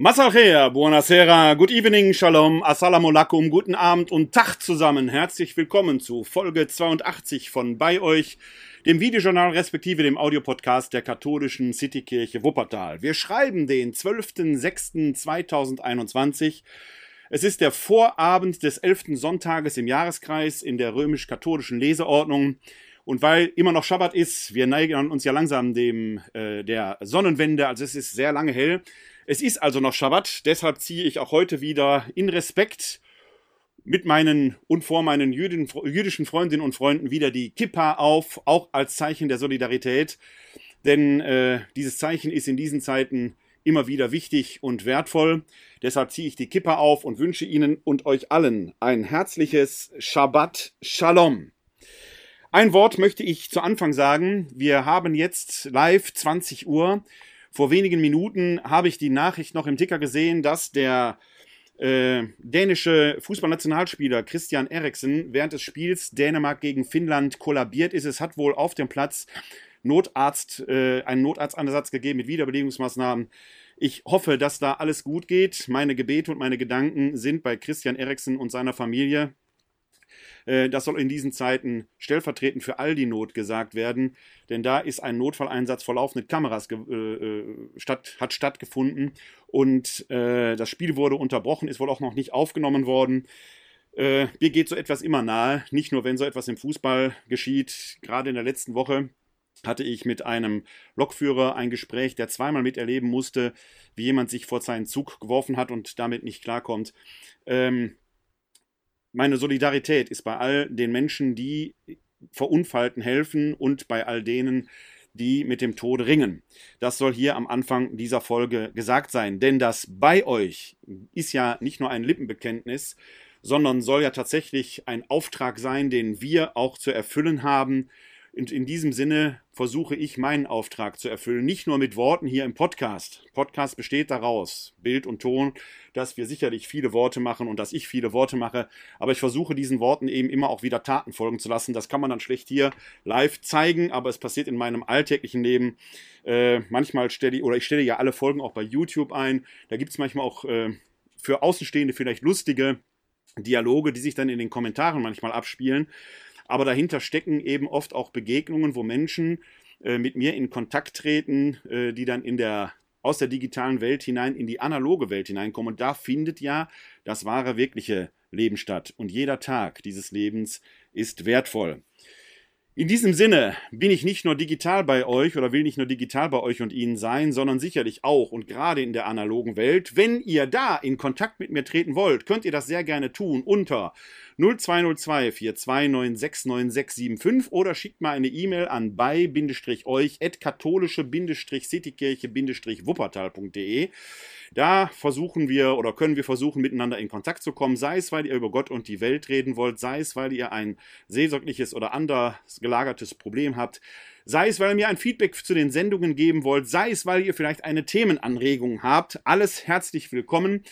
Masalchea, buonasera, good evening, shalom, assalamu alaikum, guten Abend und Tag zusammen. Herzlich willkommen zu Folge 82 von bei euch, dem Videojournal respektive dem Audiopodcast der katholischen Citykirche Wuppertal. Wir schreiben den 12.06.2021. Es ist der Vorabend des 11. Sonntages im Jahreskreis in der römisch-katholischen Leseordnung. Und weil immer noch Schabbat ist, wir neigen uns ja langsam dem äh, der Sonnenwende, also es ist sehr lange hell, es ist also noch Schabbat, deshalb ziehe ich auch heute wieder in Respekt mit meinen und vor meinen Jüdin, jüdischen Freundinnen und Freunden wieder die Kippa auf, auch als Zeichen der Solidarität. Denn äh, dieses Zeichen ist in diesen Zeiten immer wieder wichtig und wertvoll. Deshalb ziehe ich die Kippa auf und wünsche Ihnen und euch allen ein herzliches Shabbat Shalom. Ein Wort möchte ich zu Anfang sagen. Wir haben jetzt live 20 Uhr vor wenigen Minuten habe ich die Nachricht noch im Ticker gesehen, dass der äh, dänische Fußballnationalspieler Christian Eriksen während des Spiels Dänemark gegen Finnland kollabiert ist. Es hat wohl auf dem Platz Notarzt, äh, einen Notarztansatz gegeben mit Wiederbelebungsmaßnahmen. Ich hoffe, dass da alles gut geht. Meine Gebete und meine Gedanken sind bei Christian Eriksen und seiner Familie. Äh, das soll in diesen Zeiten stellvertretend für all die Not gesagt werden, denn da ist ein Notfalleinsatz vor laufenden Kameras äh, äh, statt, hat stattgefunden und äh, das Spiel wurde unterbrochen, ist wohl auch noch nicht aufgenommen worden. Äh, mir geht so etwas immer nahe, nicht nur wenn so etwas im Fußball geschieht. Gerade in der letzten Woche hatte ich mit einem Lokführer ein Gespräch, der zweimal miterleben musste, wie jemand sich vor seinen Zug geworfen hat und damit nicht klarkommt. Ähm, meine Solidarität ist bei all den Menschen, die Verunfallten helfen und bei all denen, die mit dem Tod ringen. Das soll hier am Anfang dieser Folge gesagt sein, denn das bei euch ist ja nicht nur ein Lippenbekenntnis, sondern soll ja tatsächlich ein Auftrag sein, den wir auch zu erfüllen haben, und in diesem Sinne versuche ich meinen Auftrag zu erfüllen, nicht nur mit Worten hier im Podcast. Podcast besteht daraus, Bild und Ton, dass wir sicherlich viele Worte machen und dass ich viele Worte mache, aber ich versuche diesen Worten eben immer auch wieder Taten folgen zu lassen. Das kann man dann schlecht hier live zeigen, aber es passiert in meinem alltäglichen Leben. Äh, manchmal stelle ich, oder ich stelle ja alle Folgen auch bei YouTube ein. Da gibt es manchmal auch äh, für Außenstehende vielleicht lustige Dialoge, die sich dann in den Kommentaren manchmal abspielen aber dahinter stecken eben oft auch Begegnungen, wo Menschen äh, mit mir in Kontakt treten, äh, die dann in der aus der digitalen Welt hinein in die analoge Welt hineinkommen. Und da findet ja das wahre, wirkliche Leben statt. Und jeder Tag dieses Lebens ist wertvoll. In diesem Sinne bin ich nicht nur digital bei euch oder will nicht nur digital bei euch und Ihnen sein, sondern sicherlich auch und gerade in der analogen Welt. Wenn ihr da in Kontakt mit mir treten wollt, könnt ihr das sehr gerne tun unter 0202 4296975 oder schickt mal eine E-Mail an bei-euch at katholische-citykirche-wuppertal.de. Da versuchen wir oder können wir versuchen, miteinander in Kontakt zu kommen, sei es, weil ihr über Gott und die Welt reden wollt, sei es, weil ihr ein seelsorgliches oder anders gelagertes Problem habt, sei es, weil ihr mir ein Feedback zu den Sendungen geben wollt, sei es, weil ihr vielleicht eine Themenanregung habt. Alles herzlich willkommen.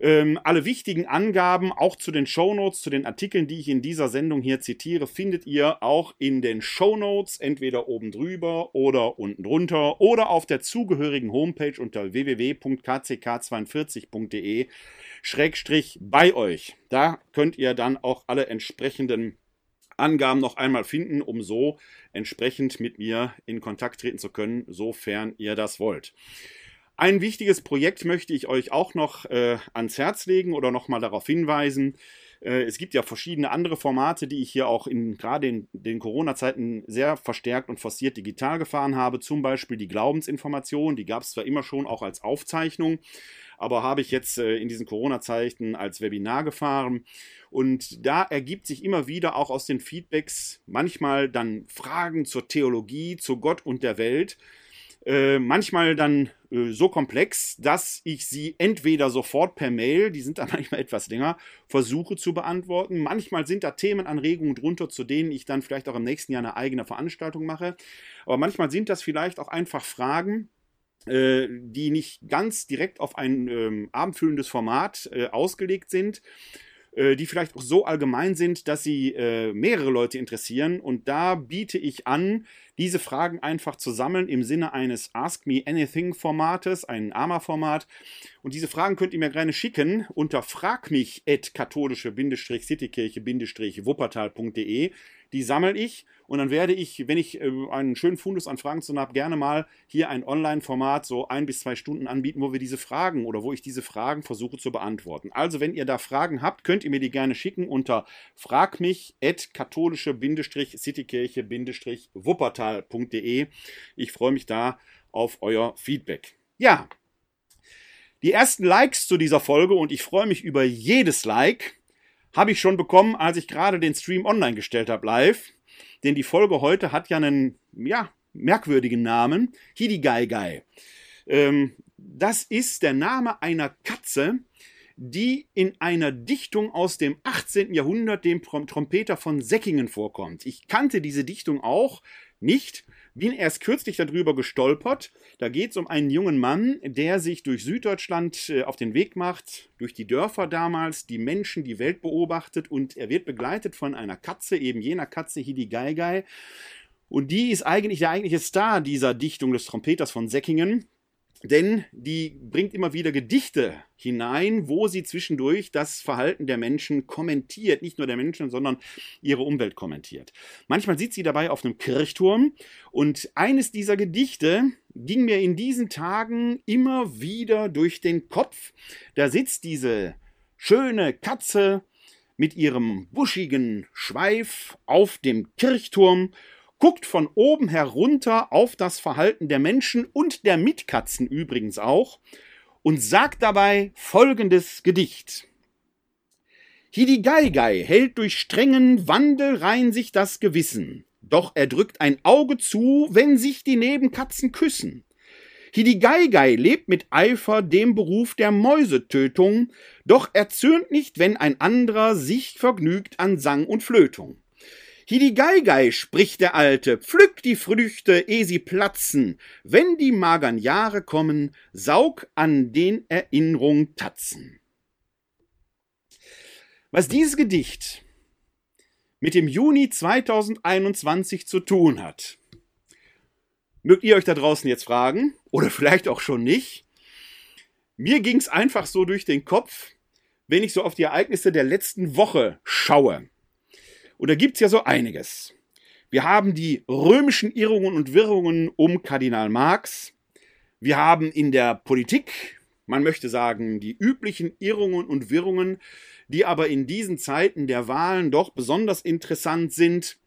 Ähm, alle wichtigen Angaben, auch zu den Shownotes, zu den Artikeln, die ich in dieser Sendung hier zitiere, findet ihr auch in den Shownotes, entweder oben drüber oder unten drunter oder auf der zugehörigen Homepage unter www.kck42.de Schrägstrich bei euch. Da könnt ihr dann auch alle entsprechenden Angaben noch einmal finden, um so entsprechend mit mir in Kontakt treten zu können, sofern ihr das wollt. Ein wichtiges Projekt möchte ich euch auch noch äh, ans Herz legen oder nochmal darauf hinweisen. Äh, es gibt ja verschiedene andere Formate, die ich hier auch in, gerade in den Corona-Zeiten sehr verstärkt und forciert digital gefahren habe. Zum Beispiel die Glaubensinformation, die gab es zwar immer schon auch als Aufzeichnung, aber habe ich jetzt äh, in diesen Corona-Zeiten als Webinar gefahren. Und da ergibt sich immer wieder auch aus den Feedbacks manchmal dann Fragen zur Theologie, zu Gott und der Welt. Äh, manchmal dann äh, so komplex, dass ich sie entweder sofort per Mail, die sind dann manchmal etwas länger, versuche zu beantworten. Manchmal sind da Themenanregungen drunter, zu denen ich dann vielleicht auch im nächsten Jahr eine eigene Veranstaltung mache. Aber manchmal sind das vielleicht auch einfach Fragen, äh, die nicht ganz direkt auf ein ähm, abendfüllendes Format äh, ausgelegt sind die vielleicht auch so allgemein sind, dass sie äh, mehrere Leute interessieren. Und da biete ich an, diese Fragen einfach zu sammeln im Sinne eines Ask Me Anything Formates, ein AMA-Format. Und diese Fragen könnt ihr mir gerne schicken unter fragmich.katholische-citykirche-wuppertal.de. Die sammle ich und dann werde ich, wenn ich äh, einen schönen Fundus an Fragen zu habe, gerne mal hier ein Online-Format so ein bis zwei Stunden anbieten, wo wir diese Fragen oder wo ich diese Fragen versuche zu beantworten. Also, wenn ihr da Fragen habt, könnt ihr mir die gerne schicken unter fragmich.katholische-citykirche-wuppertal.de. Ich freue mich da auf euer Feedback. Ja, die ersten Likes zu dieser Folge und ich freue mich über jedes Like habe ich schon bekommen, als ich gerade den Stream online gestellt habe live denn die Folge heute hat ja einen, ja, merkwürdigen Namen, Hidigaigai. Ähm, das ist der Name einer Katze, die in einer Dichtung aus dem 18. Jahrhundert dem Trompeter von Säckingen vorkommt. Ich kannte diese Dichtung auch nicht, bin erst kürzlich darüber gestolpert. Da geht es um einen jungen Mann, der sich durch Süddeutschland äh, auf den Weg macht, durch die Dörfer damals, die Menschen, die Welt beobachtet und er wird begleitet von einer Katze, eben jener Katze Hidigaigai. Und die ist eigentlich der eigentliche Star dieser Dichtung des Trompeters von Säckingen denn die bringt immer wieder Gedichte hinein, wo sie zwischendurch das Verhalten der Menschen kommentiert, nicht nur der Menschen, sondern ihre Umwelt kommentiert. Manchmal sitzt sie dabei auf einem Kirchturm und eines dieser Gedichte ging mir in diesen Tagen immer wieder durch den Kopf. Da sitzt diese schöne Katze mit ihrem buschigen Schweif auf dem Kirchturm guckt von oben herunter auf das Verhalten der Menschen und der Mitkatzen übrigens auch und sagt dabei folgendes Gedicht. Hidigaigai hält durch strengen Wandel rein sich das Gewissen, doch er drückt ein Auge zu, wenn sich die Nebenkatzen küssen. Hidigaigai lebt mit Eifer dem Beruf der Mäusetötung, doch er zürnt nicht, wenn ein anderer sich vergnügt an Sang und Flötung. Hidigaigai, spricht der Alte, pflück die Früchte, ehe sie platzen. Wenn die magern Jahre kommen, saug an den Erinnerungen tatzen. Was dieses Gedicht mit dem Juni 2021 zu tun hat, mögt ihr euch da draußen jetzt fragen, oder vielleicht auch schon nicht. Mir ging es einfach so durch den Kopf, wenn ich so auf die Ereignisse der letzten Woche schaue. Und da gibt es ja so einiges. Wir haben die römischen Irrungen und Wirrungen um Kardinal Marx. Wir haben in der Politik, man möchte sagen, die üblichen Irrungen und Wirrungen, die aber in diesen Zeiten der Wahlen doch besonders interessant sind.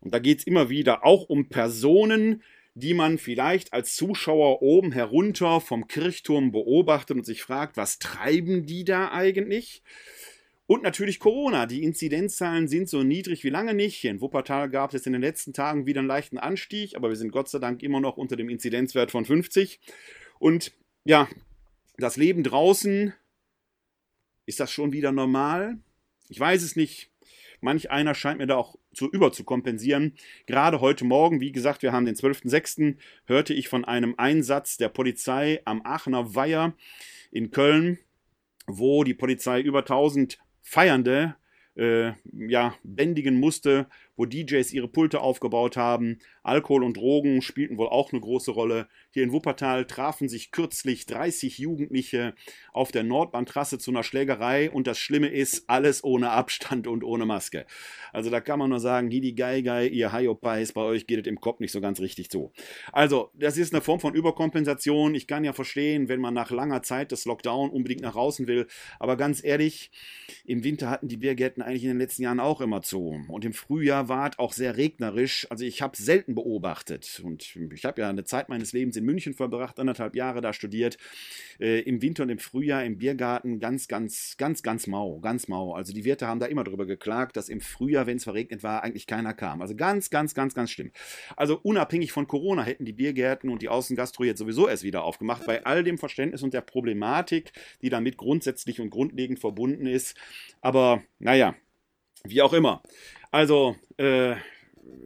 Und da geht es immer wieder auch um Personen, die man vielleicht als Zuschauer oben herunter vom Kirchturm beobachtet und sich fragt, was treiben die da eigentlich? Und natürlich Corona. Die Inzidenzzahlen sind so niedrig wie lange nicht. In Wuppertal gab es in den letzten Tagen wieder einen leichten Anstieg, aber wir sind Gott sei Dank immer noch unter dem Inzidenzwert von 50. Und ja, das Leben draußen, ist das schon wieder normal? Ich weiß es nicht. Manch einer scheint mir da auch zu überzukompensieren. Gerade heute Morgen, wie gesagt, wir haben den 12.06., hörte ich von einem Einsatz der Polizei am Aachener Weiher in Köln, wo die Polizei über 1000 Feiernde äh, ja, bändigen musste, wo DJs ihre Pulte aufgebaut haben. Alkohol und Drogen spielten wohl auch eine große Rolle. Hier in Wuppertal trafen sich kürzlich 30 Jugendliche auf der Nordbahntrasse zu einer Schlägerei und das Schlimme ist, alles ohne Abstand und ohne Maske. Also da kann man nur sagen, Hidi Gai Gai, ihr Hayopais, bei euch geht es im Kopf nicht so ganz richtig zu. Also, das ist eine Form von Überkompensation. Ich kann ja verstehen, wenn man nach langer Zeit des Lockdown unbedingt nach draußen will. Aber ganz ehrlich, im Winter hatten die Biergärten eigentlich in den letzten Jahren auch immer zu. Und im Frühjahr war es auch sehr regnerisch. Also ich habe selten beobachtet. Und ich habe ja eine Zeit meines Lebens in München verbracht, anderthalb Jahre da studiert. Äh, Im Winter und im Frühjahr im Biergarten ganz, ganz, ganz, ganz mau, ganz mau. Also die Wirte haben da immer drüber geklagt, dass im Frühjahr, wenn es verregnet war, eigentlich keiner kam. Also ganz, ganz, ganz, ganz schlimm. Also unabhängig von Corona hätten die Biergärten und die Außengastro jetzt sowieso erst wieder aufgemacht, bei all dem Verständnis und der Problematik, die damit grundsätzlich und grundlegend verbunden ist. Aber naja, wie auch immer. Also, äh,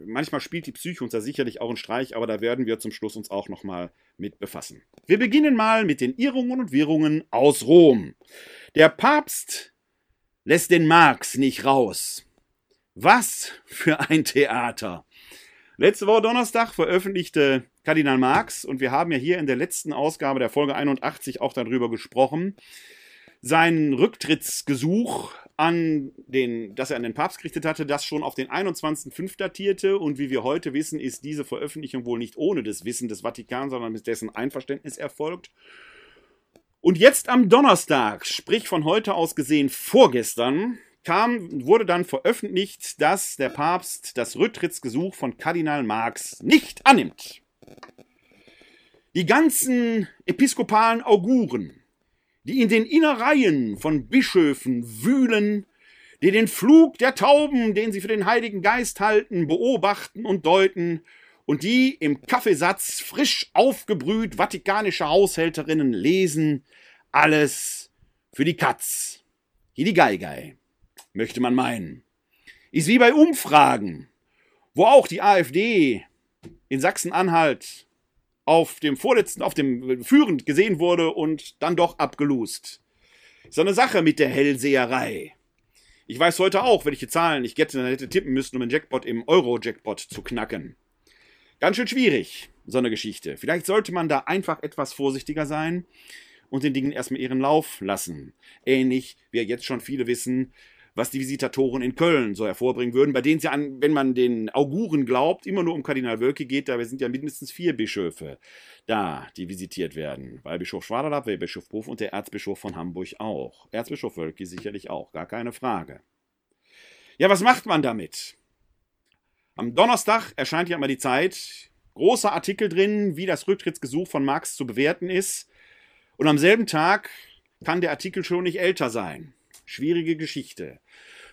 manchmal spielt die Psyche uns da sicherlich auch einen Streich, aber da werden wir zum Schluss uns auch nochmal mit befassen. Wir beginnen mal mit den Irrungen und Wirrungen aus Rom. Der Papst lässt den Marx nicht raus. Was für ein Theater! Letzte Woche Donnerstag veröffentlichte Kardinal Marx, und wir haben ja hier in der letzten Ausgabe der Folge 81 auch darüber gesprochen, sein Rücktrittsgesuch an den, das er an den Papst gerichtet hatte, das schon auf den 21.05. datierte. Und wie wir heute wissen, ist diese Veröffentlichung wohl nicht ohne das Wissen des Vatikans, sondern mit dessen Einverständnis erfolgt. Und jetzt am Donnerstag, sprich von heute aus gesehen vorgestern, kam, wurde dann veröffentlicht, dass der Papst das Rücktrittsgesuch von Kardinal Marx nicht annimmt. Die ganzen episkopalen Auguren, die in den Innereien von Bischöfen wühlen, die den Flug der Tauben, den sie für den Heiligen Geist halten, beobachten und deuten, und die im Kaffeesatz frisch aufgebrüht vatikanische Haushälterinnen lesen, alles für die Katz. Hier die Geigei, möchte man meinen. Ist wie bei Umfragen, wo auch die AfD in Sachsen-Anhalt auf dem vorletzten, auf dem führend gesehen wurde und dann doch abgelust. So eine Sache mit der Hellseherei. Ich weiß heute auch, welche Zahlen ich hätte, hätte tippen müssen, um den Jackpot im Euro-Jackpot zu knacken. Ganz schön schwierig, so eine Geschichte. Vielleicht sollte man da einfach etwas vorsichtiger sein und den Dingen erstmal ihren Lauf lassen. Ähnlich, wie jetzt schon viele wissen, was die Visitatoren in Köln so hervorbringen würden, bei denen es ja, an, wenn man den Auguren glaubt, immer nur um Kardinal Wölke geht. Da sind ja mindestens vier Bischöfe da, die visitiert werden. Weihbischof Schwaderlapp, Weihbischof Buff und der Erzbischof von Hamburg auch. Erzbischof Wölke sicherlich auch, gar keine Frage. Ja, was macht man damit? Am Donnerstag erscheint ja mal die Zeit. Großer Artikel drin, wie das Rücktrittsgesuch von Marx zu bewerten ist. Und am selben Tag kann der Artikel schon nicht älter sein. Schwierige Geschichte.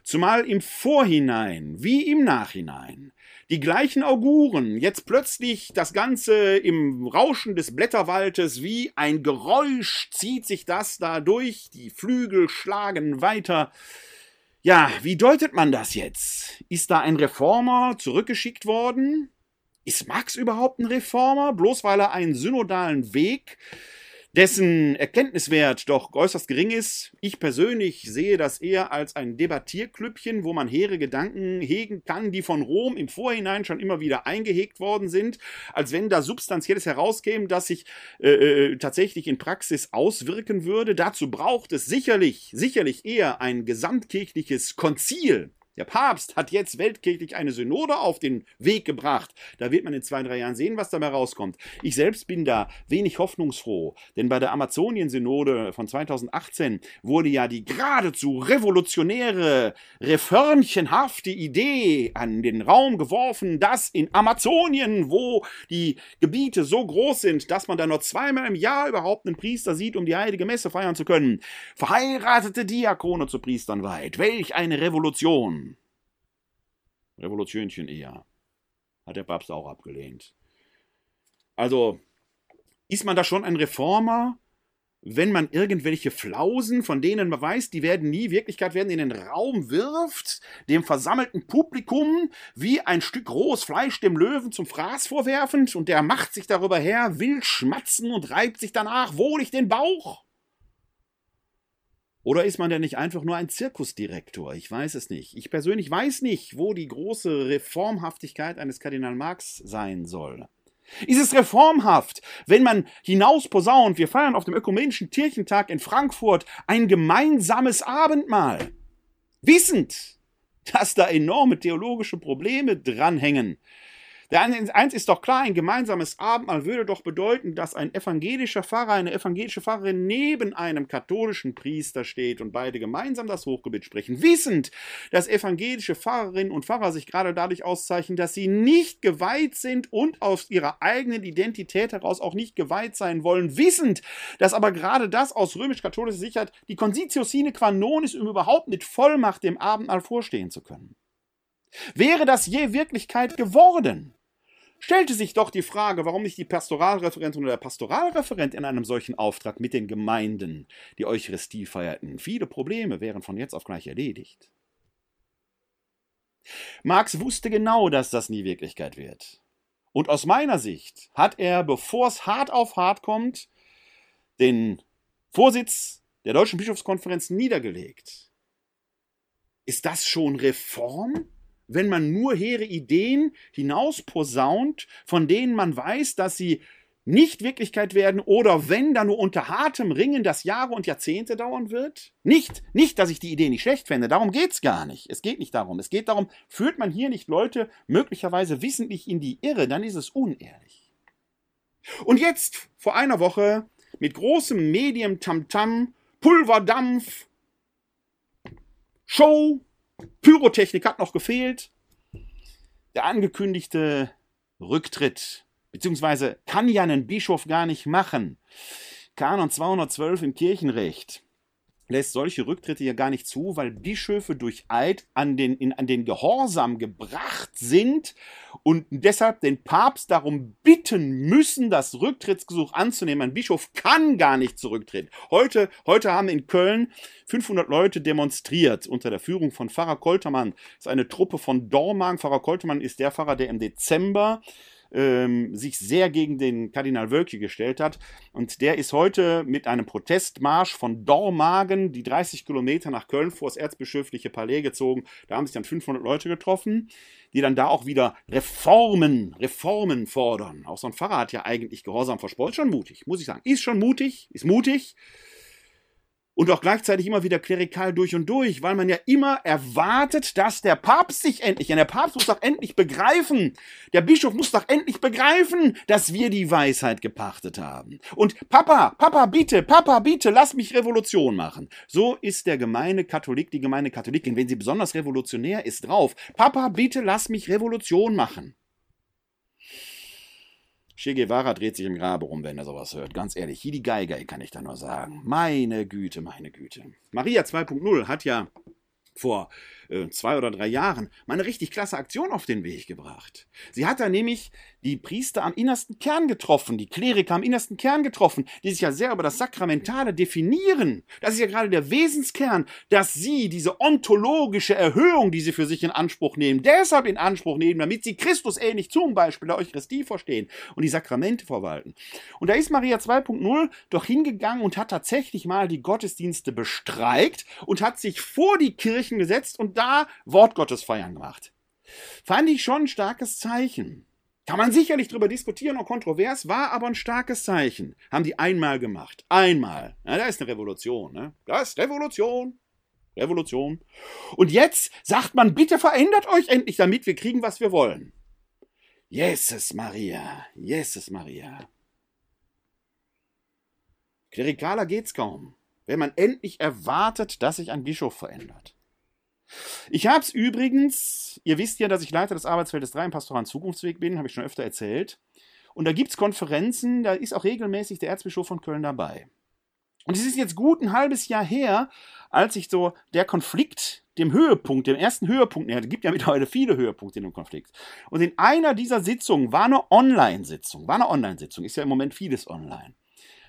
Zumal im Vorhinein wie im Nachhinein die gleichen Auguren jetzt plötzlich das Ganze im Rauschen des Blätterwaldes wie ein Geräusch zieht sich das da durch, die Flügel schlagen weiter. Ja, wie deutet man das jetzt? Ist da ein Reformer zurückgeschickt worden? Ist Marx überhaupt ein Reformer, bloß weil er einen synodalen Weg dessen Erkenntniswert doch äußerst gering ist. Ich persönlich sehe das eher als ein Debattierklüppchen, wo man hehre Gedanken hegen kann, die von Rom im Vorhinein schon immer wieder eingehegt worden sind, als wenn da Substanzielles herauskäme, das sich äh, äh tatsächlich in Praxis auswirken würde. Dazu braucht es sicherlich, sicherlich eher ein gesamtkirchliches Konzil der Papst hat jetzt weltkirchlich eine Synode auf den Weg gebracht. Da wird man in zwei, drei Jahren sehen, was dabei rauskommt. Ich selbst bin da wenig hoffnungsfroh, denn bei der Amazonien-Synode von 2018 wurde ja die geradezu revolutionäre, reformchenhafte Idee an den Raum geworfen, dass in Amazonien, wo die Gebiete so groß sind, dass man da nur zweimal im Jahr überhaupt einen Priester sieht, um die heilige Messe feiern zu können, verheiratete Diakone zu Priestern weit. Welch eine Revolution! Revolutionchen eher. Hat der Papst auch abgelehnt. Also, ist man da schon ein Reformer, wenn man irgendwelche Flausen, von denen man weiß, die werden nie Wirklichkeit werden, in den Raum wirft, dem versammelten Publikum wie ein Stück rohes Fleisch dem Löwen zum Fraß vorwerfend und der macht sich darüber her, will schmatzen und reibt sich danach wohlig den Bauch? Oder ist man denn nicht einfach nur ein Zirkusdirektor? Ich weiß es nicht. Ich persönlich weiß nicht, wo die große Reformhaftigkeit eines Kardinal Marx sein soll. Ist es reformhaft, wenn man hinaus posaunt, wir feiern auf dem Ökumenischen Kirchentag in Frankfurt ein gemeinsames Abendmahl, wissend, dass da enorme theologische Probleme dranhängen, der eins ist doch klar, ein gemeinsames Abendmahl würde doch bedeuten, dass ein evangelischer Pfarrer, eine evangelische Pfarrerin neben einem katholischen Priester steht und beide gemeinsam das Hochgebet sprechen, wissend, dass evangelische Pfarrerinnen und Pfarrer sich gerade dadurch auszeichnen, dass sie nicht geweiht sind und aus ihrer eigenen Identität heraus auch nicht geweiht sein wollen, wissend, dass aber gerade das aus römisch-katholischer Sicherheit die Consitio sine qua non ist, um überhaupt mit Vollmacht dem Abendmahl vorstehen zu können. Wäre das je Wirklichkeit geworden, stellte sich doch die Frage, warum nicht die Pastoralreferentin oder der Pastoralreferent in einem solchen Auftrag mit den Gemeinden die Eucharistie feierten. Viele Probleme wären von jetzt auf gleich erledigt. Marx wusste genau, dass das nie Wirklichkeit wird. Und aus meiner Sicht hat er, bevor es hart auf hart kommt, den Vorsitz der Deutschen Bischofskonferenz niedergelegt. Ist das schon Reform? Wenn man nur hehre Ideen hinausposaunt, von denen man weiß, dass sie nicht Wirklichkeit werden oder wenn dann nur unter hartem Ringen das Jahre und Jahrzehnte dauern wird? Nicht, nicht, dass ich die Idee nicht schlecht fände, darum geht's gar nicht. Es geht nicht darum. Es geht darum, führt man hier nicht Leute möglicherweise wissentlich in die Irre, dann ist es unehrlich. Und jetzt, vor einer Woche, mit großem Medium-Tamtam, Pulverdampf, Show, Pyrotechnik hat noch gefehlt. Der angekündigte Rücktritt, beziehungsweise kann ja ein Bischof gar nicht machen. Kanon 212 im Kirchenrecht lässt solche Rücktritte ja gar nicht zu, weil Bischöfe durch Eid an den, in, an den Gehorsam gebracht sind und deshalb den Papst darum bitten müssen, das Rücktrittsgesuch anzunehmen. Ein Bischof kann gar nicht zurücktreten. Heute, heute haben in Köln 500 Leute demonstriert unter der Führung von Pfarrer Koltermann. Das ist eine Truppe von Dormagen. Pfarrer Koltermann ist der Pfarrer, der im Dezember ähm, sich sehr gegen den Kardinal Wölki gestellt hat. Und der ist heute mit einem Protestmarsch von Dormagen die 30 Kilometer nach Köln vor das erzbischöfliche Palais gezogen. Da haben sich dann 500 Leute getroffen, die dann da auch wieder Reformen, Reformen fordern. Auch so ein Pfarrer hat ja eigentlich Gehorsam versprochen. Schon mutig, muss ich sagen. Ist schon mutig, ist mutig und auch gleichzeitig immer wieder klerikal durch und durch, weil man ja immer erwartet, dass der Papst sich endlich, ja, der Papst muss doch endlich begreifen, der Bischof muss doch endlich begreifen, dass wir die Weisheit gepachtet haben. Und Papa, Papa, bitte, Papa, bitte, lass mich Revolution machen. So ist der gemeine Katholik, die gemeine Katholikin, wenn sie besonders revolutionär ist, drauf. Papa, bitte, lass mich Revolution machen. Che Guevara dreht sich im Grabe rum, wenn er sowas hört. Ganz ehrlich, hier die Geiger, kann ich da nur sagen. Meine Güte, meine Güte. Maria 2.0 hat ja vor äh, zwei oder drei Jahren mal eine richtig klasse Aktion auf den Weg gebracht. Sie hat da nämlich die Priester am innersten Kern getroffen, die Kleriker am innersten Kern getroffen, die sich ja sehr über das Sakramentale definieren. Das ist ja gerade der Wesenskern, dass sie diese ontologische Erhöhung, die sie für sich in Anspruch nehmen, deshalb in Anspruch nehmen, damit sie Christus ähnlich zum Beispiel der Eucharistie verstehen und die Sakramente verwalten. Und da ist Maria 2.0 doch hingegangen und hat tatsächlich mal die Gottesdienste bestreikt und hat sich vor die Kirchen gesetzt und da Wortgottesfeiern gemacht. Fand ich schon ein starkes Zeichen. Kann man sicherlich darüber diskutieren und kontrovers, war aber ein starkes Zeichen. Haben die einmal gemacht. Einmal. Ja, da ist eine Revolution. Ne? Das ist Revolution. Revolution. Und jetzt sagt man, bitte verändert euch endlich, damit wir kriegen, was wir wollen. Jesus Maria, Jesus Maria. Klerikaler geht's kaum, wenn man endlich erwartet, dass sich ein Bischof verändert. Ich habe es übrigens, ihr wisst ja, dass ich Leiter des Arbeitsfeldes 3 im Pastoralen Zukunftsweg bin, habe ich schon öfter erzählt. Und da gibt es Konferenzen, da ist auch regelmäßig der Erzbischof von Köln dabei. Und es ist jetzt gut ein halbes Jahr her, als sich so der Konflikt dem Höhepunkt, dem ersten Höhepunkt, es gibt ja mittlerweile viele Höhepunkte in dem Konflikt. Und in einer dieser Sitzungen war eine Online-Sitzung, war eine Online-Sitzung, ist ja im Moment vieles online.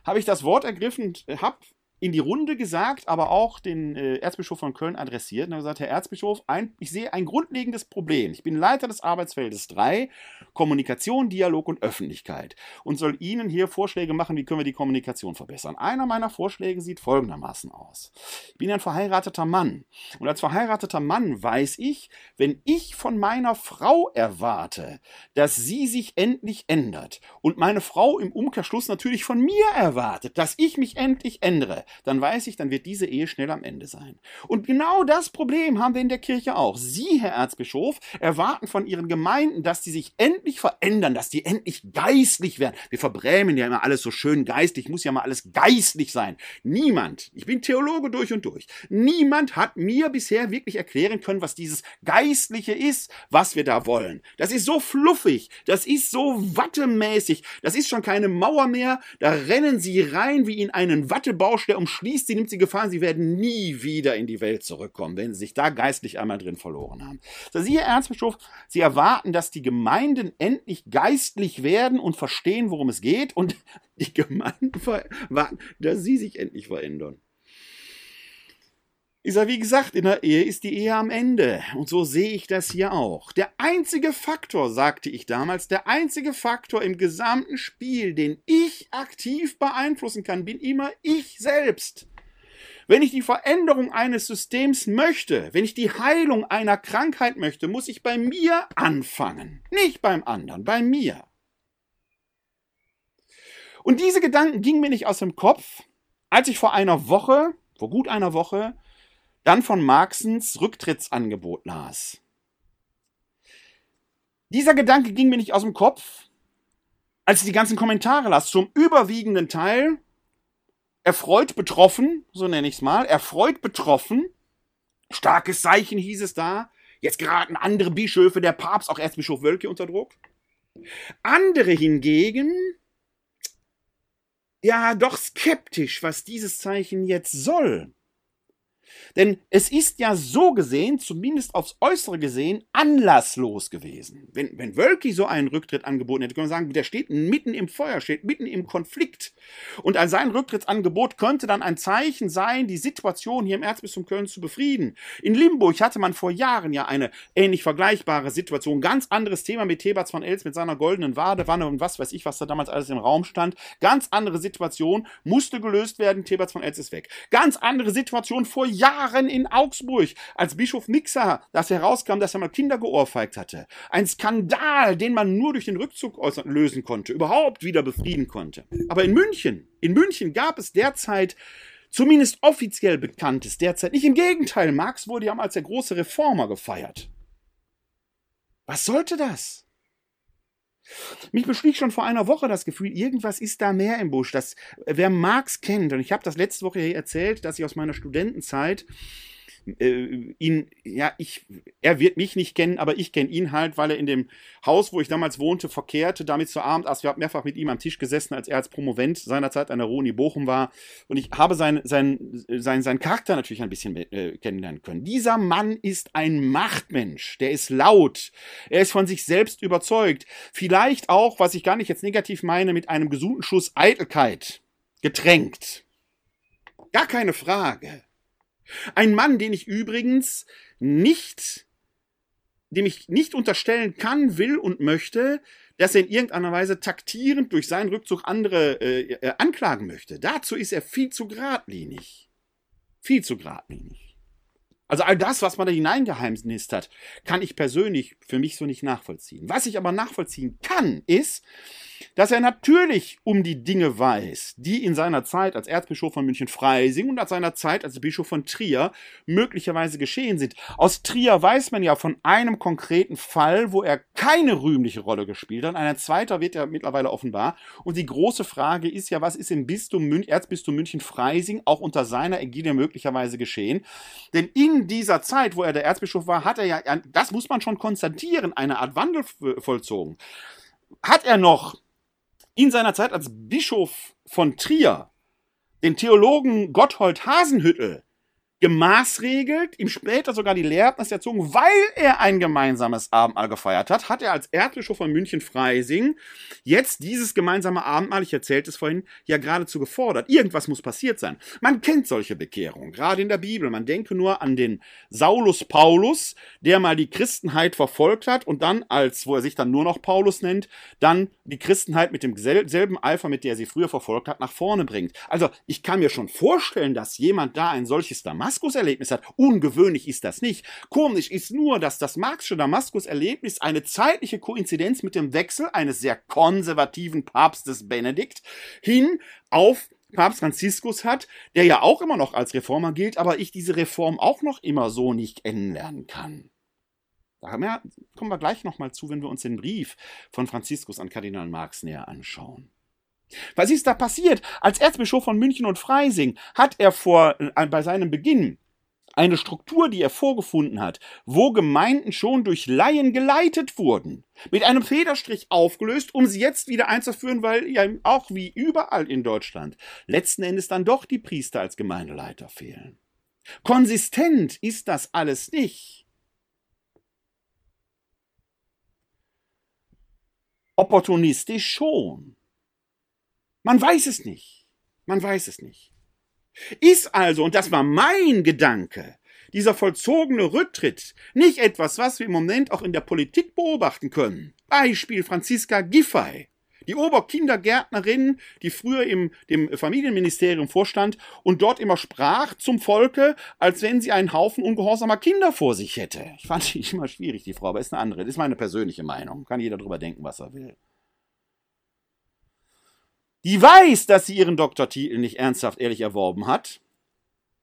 Habe ich das Wort ergriffen, habe in die Runde gesagt, aber auch den äh, Erzbischof von Köln adressiert und habe gesagt, Herr Erzbischof, ein, ich sehe ein grundlegendes Problem. Ich bin Leiter des Arbeitsfeldes 3, Kommunikation, Dialog und Öffentlichkeit und soll Ihnen hier Vorschläge machen, wie können wir die Kommunikation verbessern. Einer meiner Vorschläge sieht folgendermaßen aus. Ich bin ein verheirateter Mann und als verheirateter Mann weiß ich, wenn ich von meiner Frau erwarte, dass sie sich endlich ändert und meine Frau im Umkehrschluss natürlich von mir erwartet, dass ich mich endlich ändere, dann weiß ich, dann wird diese Ehe schnell am Ende sein. Und genau das Problem haben wir in der Kirche auch. Sie, Herr Erzbischof, erwarten von Ihren Gemeinden, dass sie sich endlich verändern, dass die endlich geistlich werden. Wir verbrämen ja immer alles so schön geistlich, muss ja mal alles geistlich sein. Niemand, ich bin Theologe durch und durch, niemand hat mir bisher wirklich erklären können, was dieses Geistliche ist, was wir da wollen. Das ist so fluffig, das ist so wattemäßig, das ist schon keine Mauer mehr, da rennen sie rein wie in einen Wattebausch, der umschließt sie, nimmt sie Gefahr, sie werden nie wieder in die Welt zurückkommen, wenn sie sich da geistlich einmal drin verloren haben. So, Sie, Herr Erzbischof, Sie erwarten, dass die Gemeinden endlich geistlich werden und verstehen, worum es geht und die Gemeinden erwarten, dass sie sich endlich verändern. Ich sage, wie gesagt, in der Ehe ist die Ehe am Ende. Und so sehe ich das hier auch. Der einzige Faktor, sagte ich damals, der einzige Faktor im gesamten Spiel, den ich aktiv beeinflussen kann, bin immer ich selbst. Wenn ich die Veränderung eines Systems möchte, wenn ich die Heilung einer Krankheit möchte, muss ich bei mir anfangen, nicht beim anderen, bei mir. Und diese Gedanken gingen mir nicht aus dem Kopf, als ich vor einer Woche, vor gut einer Woche, dann von Marxens Rücktrittsangebot las. Dieser Gedanke ging mir nicht aus dem Kopf, als ich die ganzen Kommentare las. Zum überwiegenden Teil erfreut betroffen, so nenne ich es mal, erfreut betroffen. Starkes Zeichen hieß es da. Jetzt geraten andere Bischöfe, der Papst, auch Erzbischof Wölke unter Druck. Andere hingegen, ja, doch skeptisch, was dieses Zeichen jetzt soll. Denn es ist ja so gesehen, zumindest aufs Äußere gesehen, anlasslos gewesen. Wenn, wenn Wölki so einen Rücktritt angeboten hätte, können wir sagen, der steht mitten im Feuer, steht mitten im Konflikt. Und an sein Rücktrittsangebot könnte dann ein Zeichen sein, die Situation hier im Erzbistum Köln zu befrieden. In Limburg hatte man vor Jahren ja eine ähnlich vergleichbare Situation. Ganz anderes Thema mit Thebats von Els mit seiner goldenen Wadewanne und was weiß ich, was da damals alles im Raum stand. Ganz andere Situation, musste gelöst werden, Thebats von Els ist weg. Ganz andere Situation vor Jahren Jahren in Augsburg, als Bischof Mixer das herauskam, dass er mal Kinder geohrfeigt hatte. Ein Skandal, den man nur durch den Rückzug lösen konnte, überhaupt wieder befrieden konnte. Aber in München, in München gab es derzeit zumindest offiziell bekanntes derzeit nicht. Im Gegenteil, Marx wurde ja mal als der große Reformer gefeiert. Was sollte das? Mich beschlich schon vor einer Woche das Gefühl, irgendwas ist da mehr im Busch. Das, wer Marx kennt, und ich habe das letzte Woche erzählt, dass ich aus meiner Studentenzeit äh, ihn, ja, ich, er wird mich nicht kennen, aber ich kenne ihn halt, weil er in dem Haus, wo ich damals wohnte, verkehrte, damit zu Abend aß. Wir haben mehrfach mit ihm am Tisch gesessen, als er als Promovent seinerzeit an der Roni Bochum war. Und ich habe seinen sein, sein, sein Charakter natürlich ein bisschen äh, kennenlernen können. Dieser Mann ist ein Machtmensch. Der ist laut. Er ist von sich selbst überzeugt. Vielleicht auch, was ich gar nicht jetzt negativ meine, mit einem gesunden Schuss Eitelkeit getränkt. Gar keine Frage. Ein Mann, den ich übrigens nicht, dem ich nicht unterstellen kann, will und möchte, dass er in irgendeiner Weise taktierend durch seinen Rückzug andere äh, äh, anklagen möchte. Dazu ist er viel zu geradlinig. Viel zu geradlinig. Also all das, was man da hineingeheimnist hat, kann ich persönlich für mich so nicht nachvollziehen. Was ich aber nachvollziehen kann, ist, dass er natürlich um die Dinge weiß, die in seiner Zeit als Erzbischof von München-Freising und als seiner Zeit als Bischof von Trier möglicherweise geschehen sind. Aus Trier weiß man ja von einem konkreten Fall, wo er keine rühmliche Rolle gespielt hat. Ein zweiter wird ja mittlerweile offenbar. Und die große Frage ist ja, was ist im Bistum Mün Erzbistum München-Freising auch unter seiner Ägide möglicherweise geschehen? Denn in dieser Zeit, wo er der Erzbischof war, hat er ja, das muss man schon konstatieren, eine Art Wandel vollzogen. Hat er noch in seiner Zeit als Bischof von Trier den Theologen Gotthold Hasenhüttel gemaßregelt, ihm später sogar die Lehrerlaubnis erzogen, weil er ein gemeinsames Abendmahl gefeiert hat, hat er als Erzbischof von München-Freising jetzt dieses gemeinsame Abendmahl, ich erzählte es vorhin, ja geradezu gefordert. Irgendwas muss passiert sein. Man kennt solche Bekehrungen, gerade in der Bibel. Man denke nur an den Saulus Paulus, der mal die Christenheit verfolgt hat und dann, als, wo er sich dann nur noch Paulus nennt, dann die Christenheit mit demselben Eifer, mit der er sie früher verfolgt hat, nach vorne bringt. Also, ich kann mir schon vorstellen, dass jemand da ein solches Damaskus Damaskus-Erlebnis hat. Ungewöhnlich ist das nicht. Komisch ist nur, dass das Marxische Damaskus-Erlebnis eine zeitliche Koinzidenz mit dem Wechsel eines sehr konservativen Papstes Benedikt hin auf Papst Franziskus hat, der ja auch immer noch als Reformer gilt, aber ich diese Reform auch noch immer so nicht kennenlernen kann. Da kommen wir gleich nochmal zu, wenn wir uns den Brief von Franziskus an Kardinal Marx näher anschauen. Was ist da passiert? Als Erzbischof von München und Freising hat er vor, äh, bei seinem Beginn eine Struktur, die er vorgefunden hat, wo Gemeinden schon durch Laien geleitet wurden, mit einem Federstrich aufgelöst, um sie jetzt wieder einzuführen, weil ja auch wie überall in Deutschland letzten Endes dann doch die Priester als Gemeindeleiter fehlen. Konsistent ist das alles nicht. Opportunistisch schon. Man weiß es nicht. Man weiß es nicht. Ist also, und das war mein Gedanke, dieser vollzogene Rücktritt nicht etwas, was wir im Moment auch in der Politik beobachten können. Beispiel Franziska Giffey, Die Oberkindergärtnerin, die früher im dem Familienministerium vorstand und dort immer sprach zum Volke, als wenn sie einen Haufen ungehorsamer Kinder vor sich hätte. Ich fand die immer schwierig, die Frau, aber ist eine andere. Das ist meine persönliche Meinung. Kann jeder drüber denken, was er will. Die weiß, dass sie ihren Doktortitel nicht ernsthaft ehrlich erworben hat,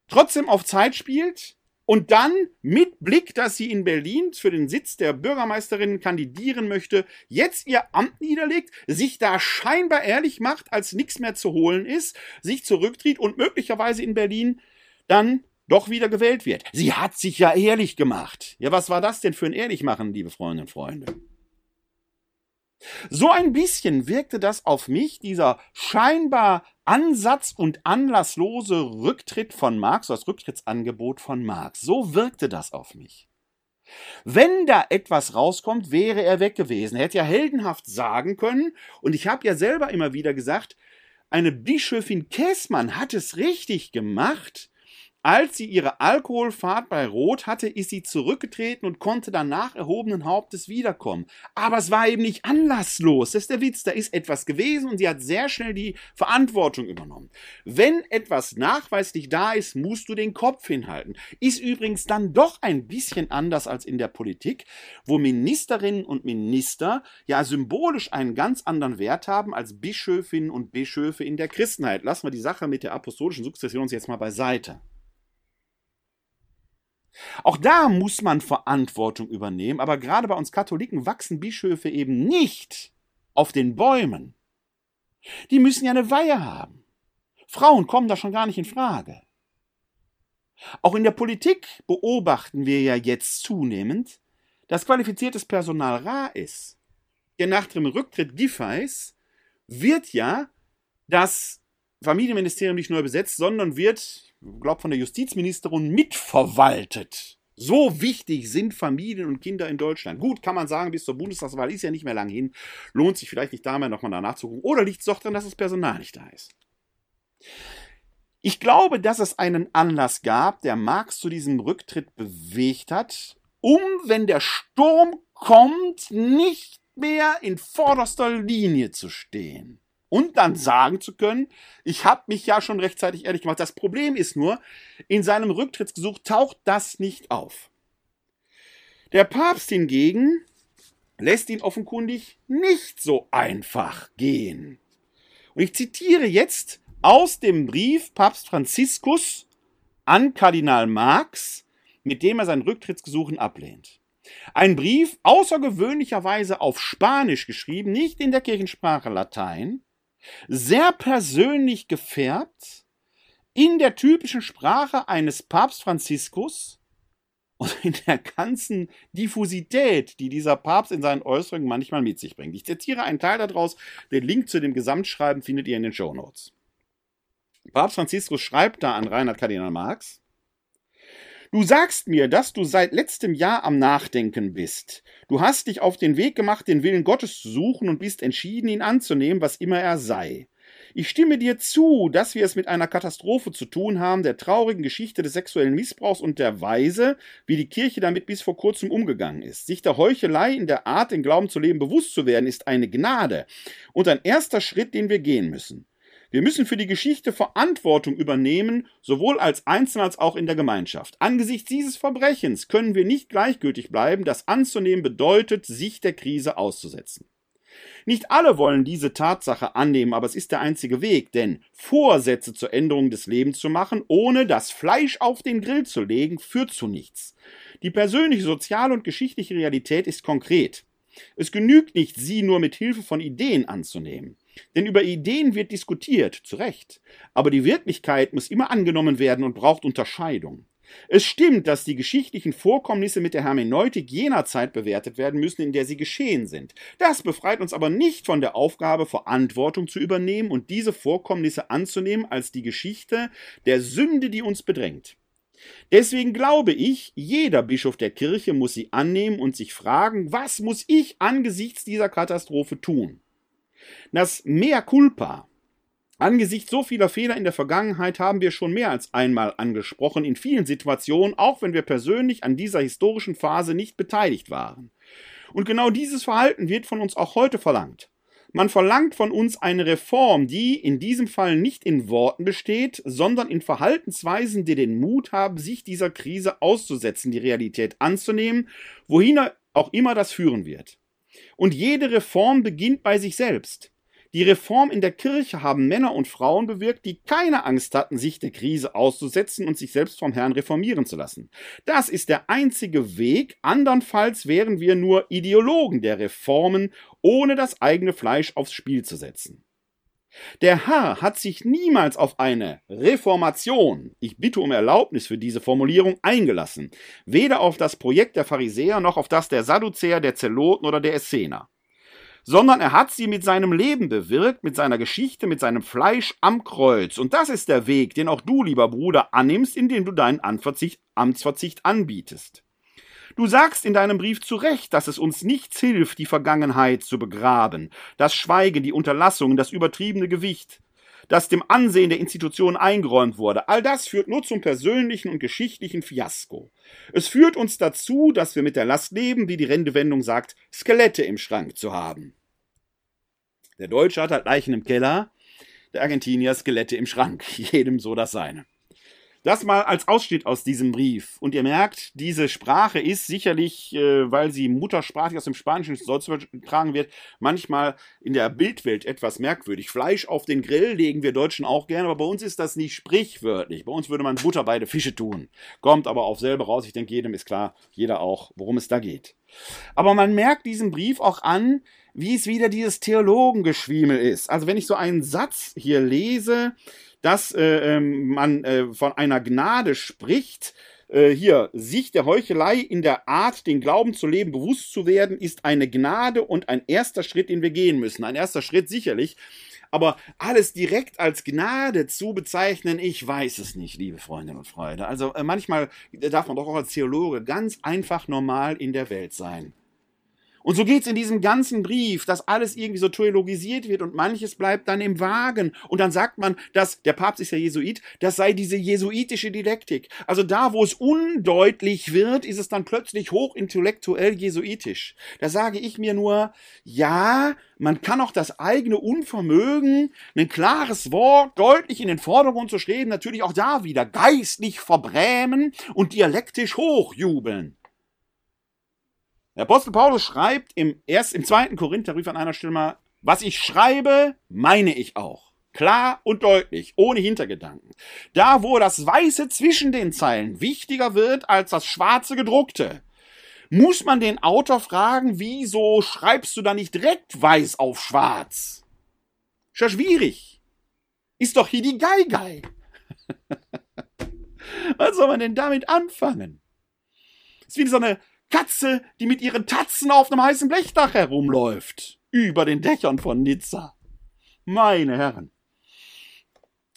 trotzdem auf Zeit spielt und dann mit Blick, dass sie in Berlin für den Sitz der Bürgermeisterin kandidieren möchte, jetzt ihr Amt niederlegt, sich da scheinbar ehrlich macht, als nichts mehr zu holen ist, sich zurücktritt und möglicherweise in Berlin dann doch wieder gewählt wird. Sie hat sich ja ehrlich gemacht. Ja, was war das denn für ein Ehrlichmachen, liebe Freundinnen und Freunde? So ein bisschen wirkte das auf mich, dieser scheinbar ansatz- und anlasslose Rücktritt von Marx, das Rücktrittsangebot von Marx. So wirkte das auf mich. Wenn da etwas rauskommt, wäre er weg gewesen. Er hätte ja heldenhaft sagen können, und ich habe ja selber immer wieder gesagt, eine Bischöfin Käßmann hat es richtig gemacht, als sie ihre Alkoholfahrt bei Rot hatte, ist sie zurückgetreten und konnte danach erhobenen Hauptes wiederkommen. Aber es war eben nicht anlasslos. Das ist der Witz. Da ist etwas gewesen und sie hat sehr schnell die Verantwortung übernommen. Wenn etwas nachweislich da ist, musst du den Kopf hinhalten. Ist übrigens dann doch ein bisschen anders als in der Politik, wo Ministerinnen und Minister ja symbolisch einen ganz anderen Wert haben als Bischöfinnen und Bischöfe in der Christenheit. Lassen wir die Sache mit der apostolischen Sukzession jetzt mal beiseite. Auch da muss man Verantwortung übernehmen, aber gerade bei uns Katholiken wachsen Bischöfe eben nicht auf den Bäumen. Die müssen ja eine Weihe haben. Frauen kommen da schon gar nicht in Frage. Auch in der Politik beobachten wir ja jetzt zunehmend, dass qualifiziertes Personal rar ist. Denn nach dem Rücktritt Giffey's wird ja das Familienministerium nicht neu besetzt, sondern wird glaube von der Justizministerin mitverwaltet. So wichtig sind Familien und Kinder in Deutschland. Gut, kann man sagen, bis zur Bundestagswahl ist ja nicht mehr lang hin. Lohnt sich vielleicht nicht da mehr nochmal danach zu gucken. Oder liegt es doch daran, dass das Personal nicht da ist? Ich glaube, dass es einen Anlass gab, der Marx zu diesem Rücktritt bewegt hat, um, wenn der Sturm kommt, nicht mehr in vorderster Linie zu stehen und dann sagen zu können, ich habe mich ja schon rechtzeitig ehrlich gemacht. Das Problem ist nur, in seinem Rücktrittsgesuch taucht das nicht auf. Der Papst hingegen lässt ihn offenkundig nicht so einfach gehen. Und ich zitiere jetzt aus dem Brief Papst Franziskus an Kardinal Marx, mit dem er sein Rücktrittsgesuchen ablehnt. Ein Brief außergewöhnlicherweise auf Spanisch geschrieben, nicht in der Kirchensprache Latein, sehr persönlich gefärbt, in der typischen Sprache eines Papst Franziskus und in der ganzen Diffusität, die dieser Papst in seinen Äußerungen manchmal mit sich bringt. Ich zitiere einen Teil daraus. Den Link zu dem Gesamtschreiben findet ihr in den Show Notes. Papst Franziskus schreibt da an Reinhard Kardinal Marx, Du sagst mir, dass du seit letztem Jahr am Nachdenken bist. Du hast dich auf den Weg gemacht, den Willen Gottes zu suchen und bist entschieden, ihn anzunehmen, was immer er sei. Ich stimme dir zu, dass wir es mit einer Katastrophe zu tun haben, der traurigen Geschichte des sexuellen Missbrauchs und der Weise, wie die Kirche damit bis vor kurzem umgegangen ist. Sich der Heuchelei in der Art, den Glauben zu leben, bewusst zu werden, ist eine Gnade und ein erster Schritt, den wir gehen müssen. Wir müssen für die Geschichte Verantwortung übernehmen, sowohl als Einzelne als auch in der Gemeinschaft. Angesichts dieses Verbrechens können wir nicht gleichgültig bleiben. Das anzunehmen bedeutet, sich der Krise auszusetzen. Nicht alle wollen diese Tatsache annehmen, aber es ist der einzige Weg, denn Vorsätze zur Änderung des Lebens zu machen, ohne das Fleisch auf den Grill zu legen, führt zu nichts. Die persönliche, soziale und geschichtliche Realität ist konkret. Es genügt nicht, sie nur mit Hilfe von Ideen anzunehmen. Denn über Ideen wird diskutiert, zu Recht. Aber die Wirklichkeit muss immer angenommen werden und braucht Unterscheidung. Es stimmt, dass die geschichtlichen Vorkommnisse mit der Hermeneutik jener Zeit bewertet werden müssen, in der sie geschehen sind. Das befreit uns aber nicht von der Aufgabe, Verantwortung zu übernehmen und diese Vorkommnisse anzunehmen als die Geschichte der Sünde, die uns bedrängt. Deswegen glaube ich, jeder Bischof der Kirche muss sie annehmen und sich fragen, was muss ich angesichts dieser Katastrophe tun? Das Mea culpa Angesichts so vieler Fehler in der Vergangenheit haben wir schon mehr als einmal angesprochen, in vielen Situationen, auch wenn wir persönlich an dieser historischen Phase nicht beteiligt waren. Und genau dieses Verhalten wird von uns auch heute verlangt. Man verlangt von uns eine Reform, die in diesem Fall nicht in Worten besteht, sondern in Verhaltensweisen, die den Mut haben, sich dieser Krise auszusetzen, die Realität anzunehmen, wohin auch immer das führen wird. Und jede Reform beginnt bei sich selbst. Die Reform in der Kirche haben Männer und Frauen bewirkt, die keine Angst hatten, sich der Krise auszusetzen und sich selbst vom Herrn reformieren zu lassen. Das ist der einzige Weg, andernfalls wären wir nur Ideologen der Reformen, ohne das eigene Fleisch aufs Spiel zu setzen. Der Herr hat sich niemals auf eine Reformation, ich bitte um Erlaubnis für diese Formulierung, eingelassen, weder auf das Projekt der Pharisäer noch auf das der Sadduzäer, der Zeloten oder der Essener sondern er hat sie mit seinem Leben bewirkt, mit seiner Geschichte, mit seinem Fleisch am Kreuz. Und das ist der Weg, den auch du, lieber Bruder, annimmst, indem du deinen Amtsverzicht anbietest. Du sagst in deinem Brief zu Recht, dass es uns nichts hilft, die Vergangenheit zu begraben, das Schweigen, die Unterlassung, das übertriebene Gewicht, das dem Ansehen der Institution eingeräumt wurde. All das führt nur zum persönlichen und geschichtlichen Fiasko. Es führt uns dazu, dass wir mit der Last leben, wie die Redewendung sagt, Skelette im Schrank zu haben. Der Deutsche hat halt Leichen im Keller, der Argentinier Skelette im Schrank, jedem so das seine. Das mal als Ausschnitt aus diesem Brief. Und ihr merkt, diese Sprache ist sicherlich, äh, weil sie muttersprachlich aus dem Spanischen Deutsche getragen wird, manchmal in der Bildwelt etwas merkwürdig. Fleisch auf den Grill legen wir Deutschen auch gerne, aber bei uns ist das nicht sprichwörtlich. Bei uns würde man Butter beide Fische tun. Kommt aber auf selber raus. Ich denke, jedem ist klar, jeder auch, worum es da geht. Aber man merkt diesem Brief auch an, wie es wieder dieses Theologengeschwiemel ist. Also wenn ich so einen Satz hier lese, dass äh, ähm, man äh, von einer Gnade spricht, äh, hier, sich der Heuchelei in der Art, den Glauben zu leben, bewusst zu werden, ist eine Gnade und ein erster Schritt, den wir gehen müssen. Ein erster Schritt sicherlich. Aber alles direkt als Gnade zu bezeichnen, ich weiß es nicht, liebe Freundinnen und Freunde. Also äh, manchmal darf man doch auch als Theologe ganz einfach normal in der Welt sein. Und so geht's in diesem ganzen Brief, dass alles irgendwie so theologisiert wird und manches bleibt dann im Wagen. Und dann sagt man, dass, der Papst ist ja Jesuit, das sei diese jesuitische Didaktik. Also da, wo es undeutlich wird, ist es dann plötzlich hochintellektuell jesuitisch. Da sage ich mir nur, ja, man kann auch das eigene Unvermögen, ein klares Wort deutlich in den Vordergrund zu streben, natürlich auch da wieder geistlich verbrämen und dialektisch hochjubeln. Der Apostel Paulus schreibt im, erst, im zweiten Korintherbrief an einer Stelle mal, was ich schreibe, meine ich auch. Klar und deutlich, ohne Hintergedanken. Da, wo das Weiße zwischen den Zeilen wichtiger wird als das schwarze gedruckte, muss man den Autor fragen, wieso schreibst du da nicht direkt weiß auf schwarz? Ist ja schwierig. Ist doch hier die Geigei. Was soll man denn damit anfangen? Ist wie so eine Katze, die mit ihren Tatzen auf einem heißen Blechdach herumläuft. Über den Dächern von Nizza. Meine Herren.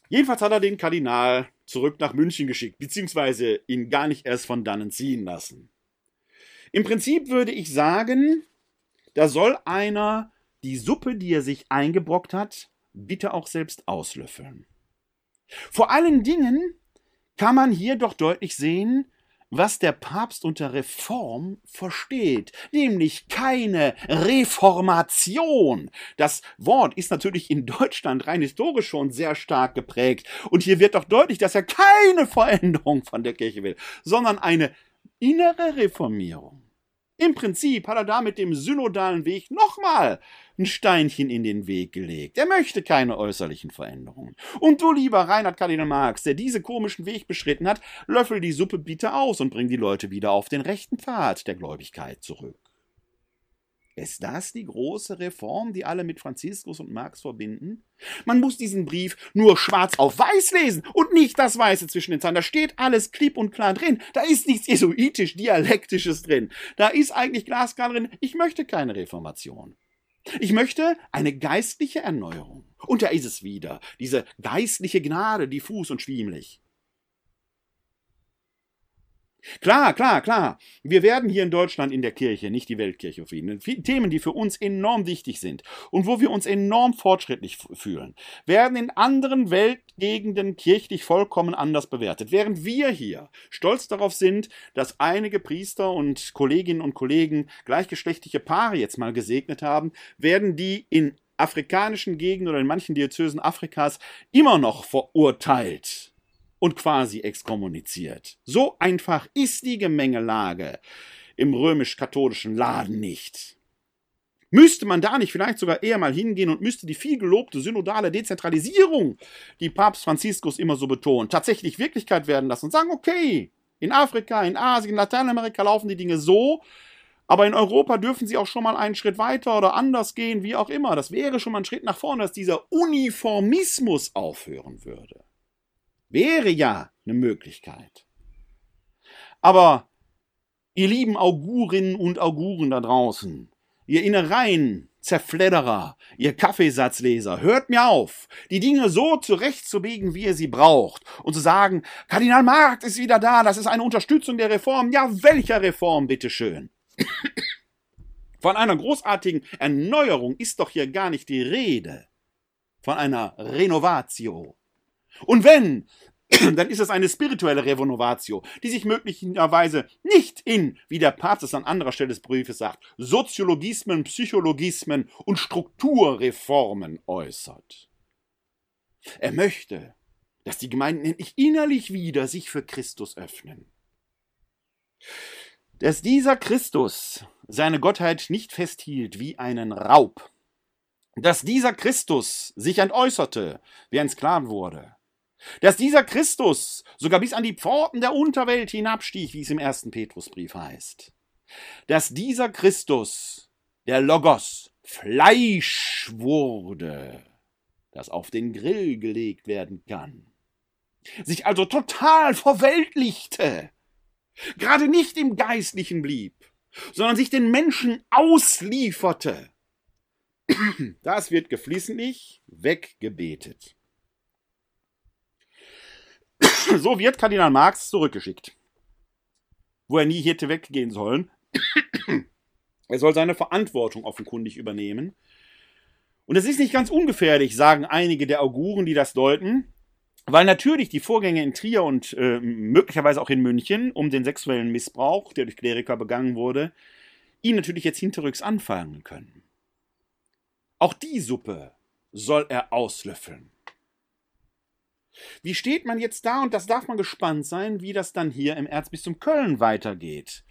Jedenfalls hat er den Kardinal zurück nach München geschickt, beziehungsweise ihn gar nicht erst von dannen ziehen lassen. Im Prinzip würde ich sagen, da soll einer die Suppe, die er sich eingebrockt hat, bitte auch selbst auslöffeln. Vor allen Dingen kann man hier doch deutlich sehen, was der Papst unter Reform versteht, nämlich keine Reformation. Das Wort ist natürlich in Deutschland rein historisch schon sehr stark geprägt. Und hier wird doch deutlich, dass er keine Veränderung von der Kirche will, sondern eine innere Reformierung. Im Prinzip hat er da mit dem synodalen Weg nochmal ein Steinchen in den Weg gelegt. Er möchte keine äußerlichen Veränderungen. Und du, lieber Reinhard Kardinal Marx, der diese komischen Weg beschritten hat, löffel die Suppe bitte aus und bring die Leute wieder auf den rechten Pfad der Gläubigkeit zurück. Ist das die große Reform, die alle mit Franziskus und Marx verbinden? Man muss diesen Brief nur schwarz auf weiß lesen und nicht das Weiße zwischen den Zeilen. Da steht alles klipp und klar drin. Da ist nichts jesuitisch, dialektisches drin. Da ist eigentlich glasklar drin, ich möchte keine Reformation. Ich möchte eine geistliche Erneuerung. Und da ist es wieder, diese geistliche Gnade, diffus und schwiemlich. Klar, klar, klar. Wir werden hier in Deutschland in der Kirche, nicht die Weltkirche finden. Themen, die für uns enorm wichtig sind und wo wir uns enorm fortschrittlich fühlen, werden in anderen Weltgegenden kirchlich vollkommen anders bewertet. Während wir hier stolz darauf sind, dass einige Priester und Kolleginnen und Kollegen gleichgeschlechtliche Paare jetzt mal gesegnet haben, werden die in afrikanischen Gegenden oder in manchen Diözesen Afrikas immer noch verurteilt und quasi exkommuniziert. So einfach ist die Gemengelage im römisch-katholischen Laden nicht. Müsste man da nicht vielleicht sogar eher mal hingehen und müsste die viel gelobte synodale Dezentralisierung, die Papst Franziskus immer so betont, tatsächlich Wirklichkeit werden lassen und sagen, okay, in Afrika, in Asien, in Lateinamerika laufen die Dinge so, aber in Europa dürfen sie auch schon mal einen Schritt weiter oder anders gehen, wie auch immer. Das wäre schon mal ein Schritt nach vorne, dass dieser Uniformismus aufhören würde. Wäre ja eine Möglichkeit. Aber ihr lieben Augurinnen und Auguren da draußen, ihr Innereien, Zerfledderer, ihr Kaffeesatzleser, hört mir auf, die Dinge so zurechtzubiegen, wie ihr sie braucht, und zu sagen, Kardinal Markt ist wieder da, das ist eine Unterstützung der Reform. Ja, welcher Reform, bitteschön? Von einer großartigen Erneuerung ist doch hier gar nicht die Rede. Von einer Renovatio. Und wenn, dann ist es eine spirituelle Renovatio, die sich möglicherweise nicht in, wie der Papst es an anderer Stelle des Briefes sagt, Soziologismen, Psychologismen und Strukturreformen äußert. Er möchte, dass die Gemeinden endlich innerlich wieder sich für Christus öffnen. Dass dieser Christus seine Gottheit nicht festhielt wie einen Raub, dass dieser Christus sich entäußerte, wie ein Sklaven wurde, dass dieser Christus sogar bis an die Pforten der Unterwelt hinabstieg, wie es im ersten Petrusbrief heißt, dass dieser Christus, der Logos, Fleisch wurde, das auf den Grill gelegt werden kann, sich also total verweltlichte, gerade nicht im Geistlichen blieb, sondern sich den Menschen auslieferte. Das wird geflissentlich weggebetet. So wird Kardinal Marx zurückgeschickt, wo er nie hätte weggehen sollen. Er soll seine Verantwortung offenkundig übernehmen. Und es ist nicht ganz ungefährlich, sagen einige der Auguren, die das deuten, weil natürlich die Vorgänge in Trier und äh, möglicherweise auch in München um den sexuellen Missbrauch, der durch Kleriker begangen wurde, ihn natürlich jetzt hinterrücks anfangen können. Auch die Suppe soll er auslöffeln. Wie steht man jetzt da? Und das darf man gespannt sein, wie das dann hier im Erzbistum Köln weitergeht.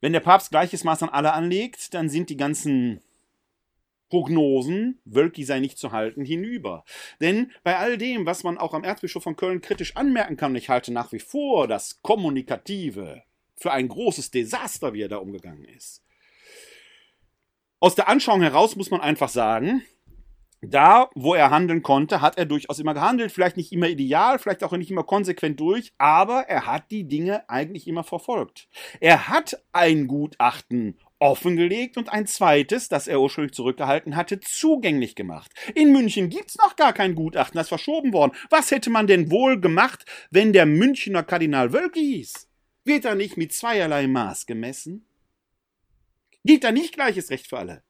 Wenn der Papst gleiches Maß an alle anlegt, dann sind die ganzen Prognosen, Wölki sei nicht zu halten, hinüber. Denn bei all dem, was man auch am Erzbischof von Köln kritisch anmerken kann, ich halte nach wie vor das Kommunikative für ein großes Desaster, wie er da umgegangen ist. Aus der Anschauung heraus muss man einfach sagen, da, wo er handeln konnte, hat er durchaus immer gehandelt. Vielleicht nicht immer ideal, vielleicht auch nicht immer konsequent durch, aber er hat die Dinge eigentlich immer verfolgt. Er hat ein Gutachten offengelegt und ein zweites, das er ursprünglich zurückgehalten hatte, zugänglich gemacht. In München gibt's noch gar kein Gutachten, das ist verschoben worden. Was hätte man denn wohl gemacht, wenn der Münchner Kardinal Wölke hieß? Wird da nicht mit zweierlei Maß gemessen? Gilt da nicht gleiches Recht für alle?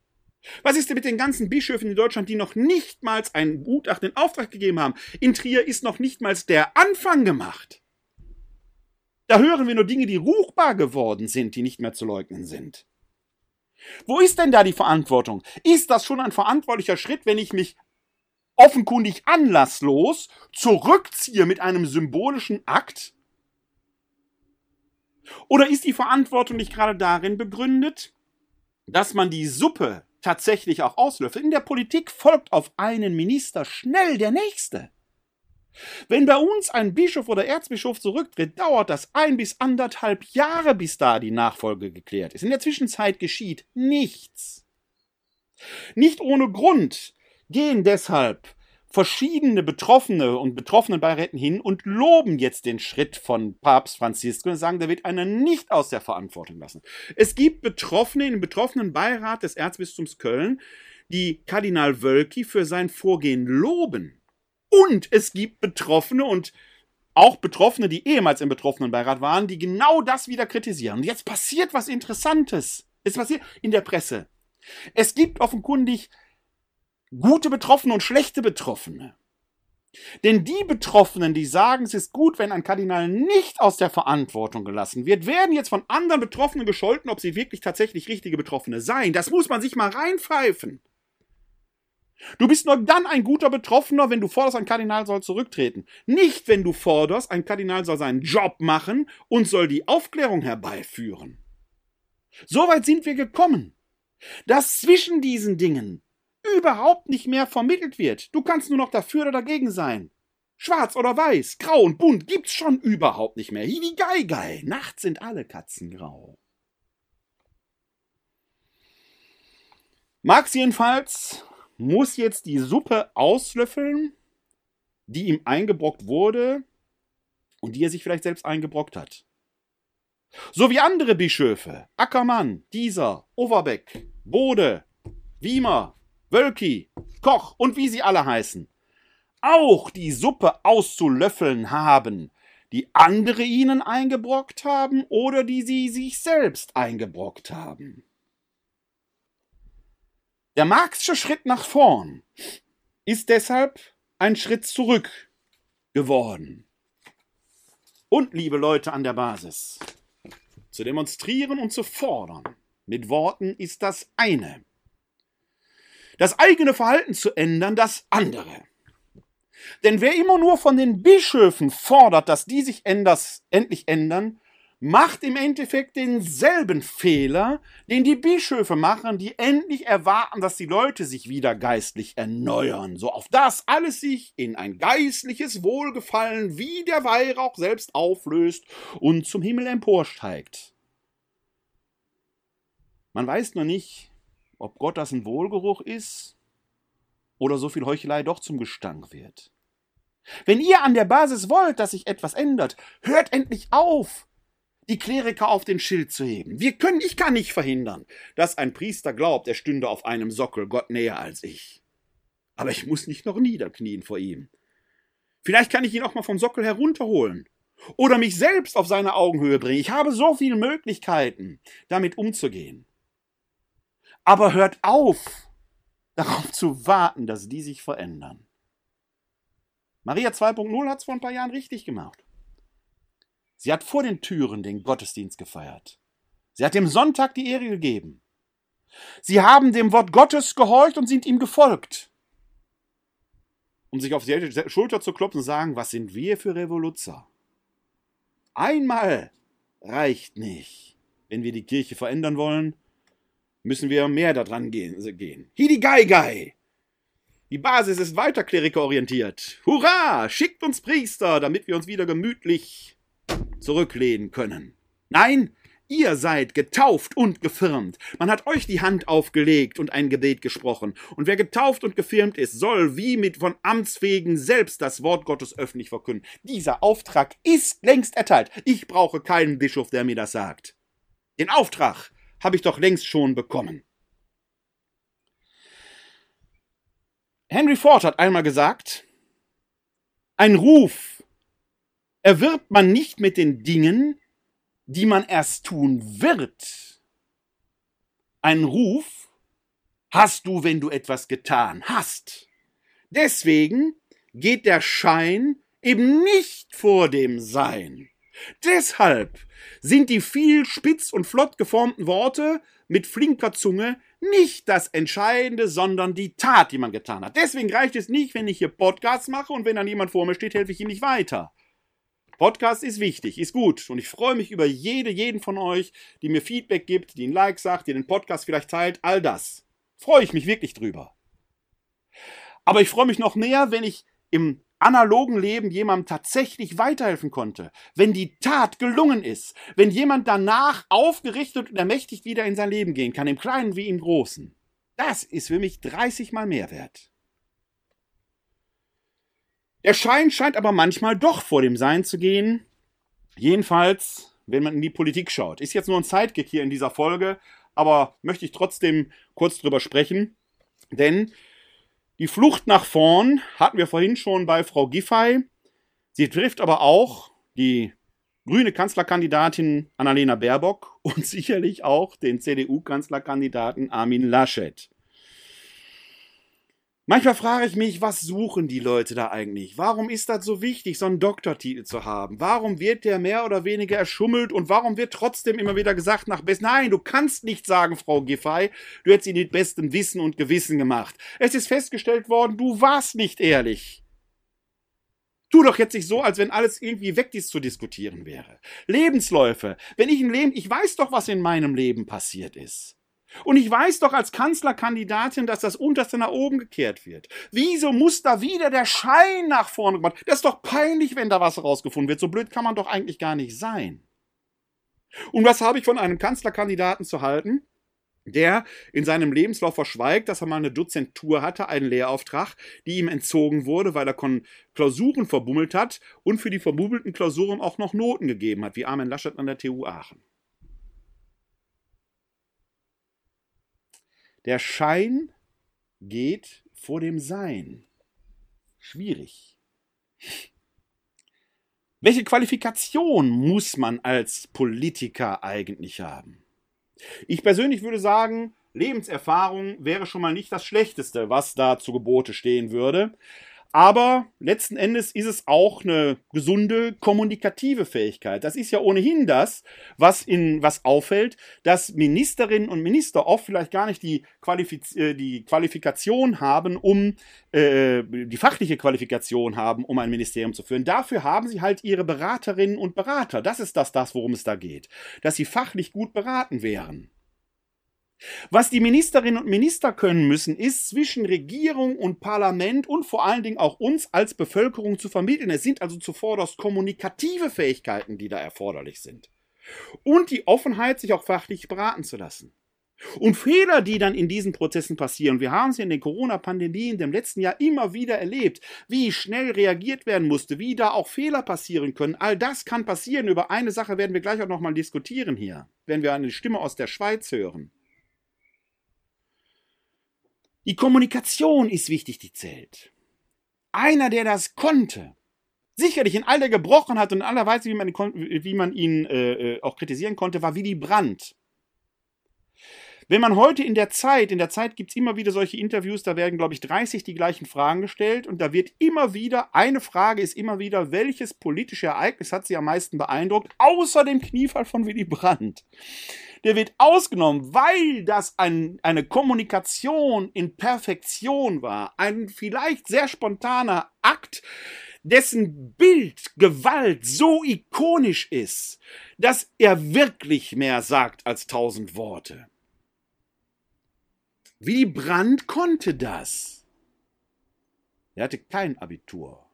Was ist denn mit den ganzen Bischöfen in Deutschland, die noch nichtmals ein Gutachten in Auftrag gegeben haben? In Trier ist noch nichtmals der Anfang gemacht. Da hören wir nur Dinge, die ruchbar geworden sind, die nicht mehr zu leugnen sind. Wo ist denn da die Verantwortung? Ist das schon ein verantwortlicher Schritt, wenn ich mich offenkundig anlasslos zurückziehe mit einem symbolischen Akt? Oder ist die Verantwortung nicht gerade darin begründet, dass man die Suppe tatsächlich auch auslöffelt? In der Politik folgt auf einen Minister schnell der nächste. Wenn bei uns ein Bischof oder Erzbischof zurücktritt, dauert das ein bis anderthalb Jahre, bis da die Nachfolge geklärt ist. In der Zwischenzeit geschieht nichts. Nicht ohne Grund gehen deshalb verschiedene Betroffene und Betroffenenbeiräten hin und loben jetzt den Schritt von Papst Franziskus und sagen, da wird einer nicht aus der Verantwortung lassen. Es gibt Betroffene im betroffenen Beirat des Erzbistums Köln, die Kardinal Wölki für sein Vorgehen loben. Und es gibt Betroffene und auch Betroffene, die ehemals im Betroffenenbeirat waren, die genau das wieder kritisieren. Und jetzt passiert was Interessantes. Es passiert in der Presse. Es gibt offenkundig gute Betroffene und schlechte Betroffene. Denn die Betroffenen, die sagen, es ist gut, wenn ein Kardinal nicht aus der Verantwortung gelassen wird, werden jetzt von anderen Betroffenen gescholten, ob sie wirklich tatsächlich richtige Betroffene seien. Das muss man sich mal reinpfeifen. Du bist nur dann ein guter Betroffener, wenn du forderst, ein Kardinal soll zurücktreten. Nicht, wenn du forderst, ein Kardinal soll seinen Job machen und soll die Aufklärung herbeiführen. Soweit sind wir gekommen, dass zwischen diesen Dingen überhaupt nicht mehr vermittelt wird. Du kannst nur noch dafür oder dagegen sein. Schwarz oder weiß, grau und bunt gibt's schon überhaupt nicht mehr. Hiwi gei gei. Nachts sind alle Katzen grau. Max jedenfalls muss jetzt die Suppe auslöffeln, die ihm eingebrockt wurde und die er sich vielleicht selbst eingebrockt hat. So wie andere Bischöfe, Ackermann, Dieser, Overbeck, Bode, Wiemer, Wölki, Koch und wie sie alle heißen, auch die Suppe auszulöffeln haben, die andere ihnen eingebrockt haben oder die sie sich selbst eingebrockt haben. Der Marxische Schritt nach vorn ist deshalb ein Schritt zurück geworden. Und, liebe Leute an der Basis, zu demonstrieren und zu fordern mit Worten ist das eine. Das eigene Verhalten zu ändern, das andere. Denn wer immer nur von den Bischöfen fordert, dass die sich änders, endlich ändern, macht im Endeffekt denselben Fehler, den die Bischöfe machen, die endlich erwarten, dass die Leute sich wieder geistlich erneuern, so auf das alles sich in ein geistliches Wohlgefallen wie der Weihrauch selbst auflöst und zum Himmel emporsteigt. Man weiß nur nicht, ob Gott das ein Wohlgeruch ist oder so viel Heuchelei doch zum Gestank wird. Wenn ihr an der Basis wollt, dass sich etwas ändert, hört endlich auf, die Kleriker auf den Schild zu heben. Wir können, ich kann nicht verhindern, dass ein Priester glaubt, er stünde auf einem Sockel Gott näher als ich. Aber ich muss nicht noch niederknien vor ihm. Vielleicht kann ich ihn auch mal vom Sockel herunterholen oder mich selbst auf seine Augenhöhe bringen. Ich habe so viele Möglichkeiten, damit umzugehen. Aber hört auf, darauf zu warten, dass die sich verändern. Maria 2.0 hat es vor ein paar Jahren richtig gemacht. Sie hat vor den Türen den Gottesdienst gefeiert. Sie hat dem Sonntag die Ehre gegeben. Sie haben dem Wort Gottes gehorcht und sind ihm gefolgt. Um sich auf die Schulter zu klopfen und sagen, was sind wir für Revoluzer? Einmal reicht nicht. Wenn wir die Kirche verändern wollen, müssen wir mehr daran gehen. Hidi Gai Gai! Die Basis ist weiter klerikerorientiert. Hurra! Schickt uns Priester, damit wir uns wieder gemütlich zurücklehnen können. Nein, ihr seid getauft und gefirmt. Man hat euch die Hand aufgelegt und ein Gebet gesprochen. Und wer getauft und gefirmt ist, soll wie mit von Amtswegen selbst das Wort Gottes öffentlich verkünden. Dieser Auftrag ist längst erteilt. Ich brauche keinen Bischof, der mir das sagt. Den Auftrag habe ich doch längst schon bekommen. Henry Ford hat einmal gesagt, ein Ruf erwirbt man nicht mit den Dingen, die man erst tun wird. Ein Ruf hast du, wenn du etwas getan hast. Deswegen geht der Schein eben nicht vor dem Sein. Deshalb sind die viel spitz und flott geformten Worte mit flinker Zunge nicht das Entscheidende, sondern die Tat, die man getan hat. Deswegen reicht es nicht, wenn ich hier Podcasts mache und wenn dann jemand vor mir steht, helfe ich ihm nicht weiter. Podcast ist wichtig, ist gut und ich freue mich über jede, jeden von euch, die mir Feedback gibt, die ein Like sagt, die den Podcast vielleicht teilt, all das. Freue ich mich wirklich drüber. Aber ich freue mich noch mehr, wenn ich im analogen Leben jemandem tatsächlich weiterhelfen konnte, wenn die Tat gelungen ist, wenn jemand danach aufgerichtet und ermächtigt wieder in sein Leben gehen kann, im Kleinen wie im Großen, das ist für mich 30 mal mehr wert. Der Schein scheint aber manchmal doch vor dem Sein zu gehen. Jedenfalls, wenn man in die Politik schaut. Ist jetzt nur ein Sidekick hier in dieser Folge, aber möchte ich trotzdem kurz drüber sprechen. Denn die Flucht nach vorn hatten wir vorhin schon bei Frau Giffey. Sie trifft aber auch die grüne Kanzlerkandidatin Annalena Baerbock und sicherlich auch den CDU-Kanzlerkandidaten Armin Laschet. Manchmal frage ich mich, was suchen die Leute da eigentlich? Warum ist das so wichtig, so einen Doktortitel zu haben? Warum wird der mehr oder weniger erschummelt und warum wird trotzdem immer wieder gesagt nach Best? Nein, du kannst nicht sagen, Frau Giffey, du hättest ihn mit bestem Wissen und Gewissen gemacht. Es ist festgestellt worden, du warst nicht ehrlich. Tu doch jetzt nicht so, als wenn alles irgendwie weg dies zu diskutieren wäre. Lebensläufe. Wenn ich im Leben, ich weiß doch, was in meinem Leben passiert ist. Und ich weiß doch als Kanzlerkandidatin, dass das Unterste nach oben gekehrt wird. Wieso muss da wieder der Schein nach vorne gemacht? Das ist doch peinlich, wenn da was rausgefunden wird. So blöd kann man doch eigentlich gar nicht sein. Und was habe ich von einem Kanzlerkandidaten zu halten? der in seinem Lebenslauf verschweigt, dass er mal eine Dozentur hatte, einen Lehrauftrag, die ihm entzogen wurde, weil er Klausuren verbummelt hat und für die verbummelten Klausuren auch noch Noten gegeben hat, wie Armin Laschet an der TU Aachen. Der Schein geht vor dem Sein. Schwierig. Welche Qualifikation muss man als Politiker eigentlich haben? Ich persönlich würde sagen, Lebenserfahrung wäre schon mal nicht das Schlechteste, was da zu Gebote stehen würde. Aber letzten Endes ist es auch eine gesunde kommunikative Fähigkeit. Das ist ja ohnehin das, was in was auffällt, dass Ministerinnen und Minister oft vielleicht gar nicht die, Qualifiz äh, die Qualifikation haben, um äh, die fachliche Qualifikation haben, um ein Ministerium zu führen. Dafür haben sie halt ihre Beraterinnen und Berater. Das ist das, das, worum es da geht, dass sie fachlich gut beraten wären. Was die Ministerinnen und Minister können müssen, ist zwischen Regierung und Parlament und vor allen Dingen auch uns als Bevölkerung zu vermitteln. Es sind also zuvorderst kommunikative Fähigkeiten, die da erforderlich sind. Und die Offenheit, sich auch fachlich beraten zu lassen. Und Fehler, die dann in diesen Prozessen passieren, wir haben ja in den Corona-Pandemien dem letzten Jahr immer wieder erlebt, wie schnell reagiert werden musste, wie da auch Fehler passieren können. All das kann passieren. Über eine Sache werden wir gleich auch nochmal diskutieren hier, wenn wir eine Stimme aus der Schweiz hören. Die Kommunikation ist wichtig, die zählt. Einer, der das konnte, sicherlich in all der Gebrochenheit und in aller Weise, wie man, wie man ihn äh, äh, auch kritisieren konnte, war Willy Brandt. Wenn man heute in der Zeit, in der Zeit gibt es immer wieder solche Interviews, da werden, glaube ich, 30 die gleichen Fragen gestellt und da wird immer wieder, eine Frage ist immer wieder, welches politische Ereignis hat Sie am meisten beeindruckt, außer dem Kniefall von Willy Brandt der wird ausgenommen, weil das ein, eine Kommunikation in Perfektion war. Ein vielleicht sehr spontaner Akt, dessen Bild, Gewalt so ikonisch ist, dass er wirklich mehr sagt als tausend Worte. Willy Brandt konnte das. Er hatte kein Abitur,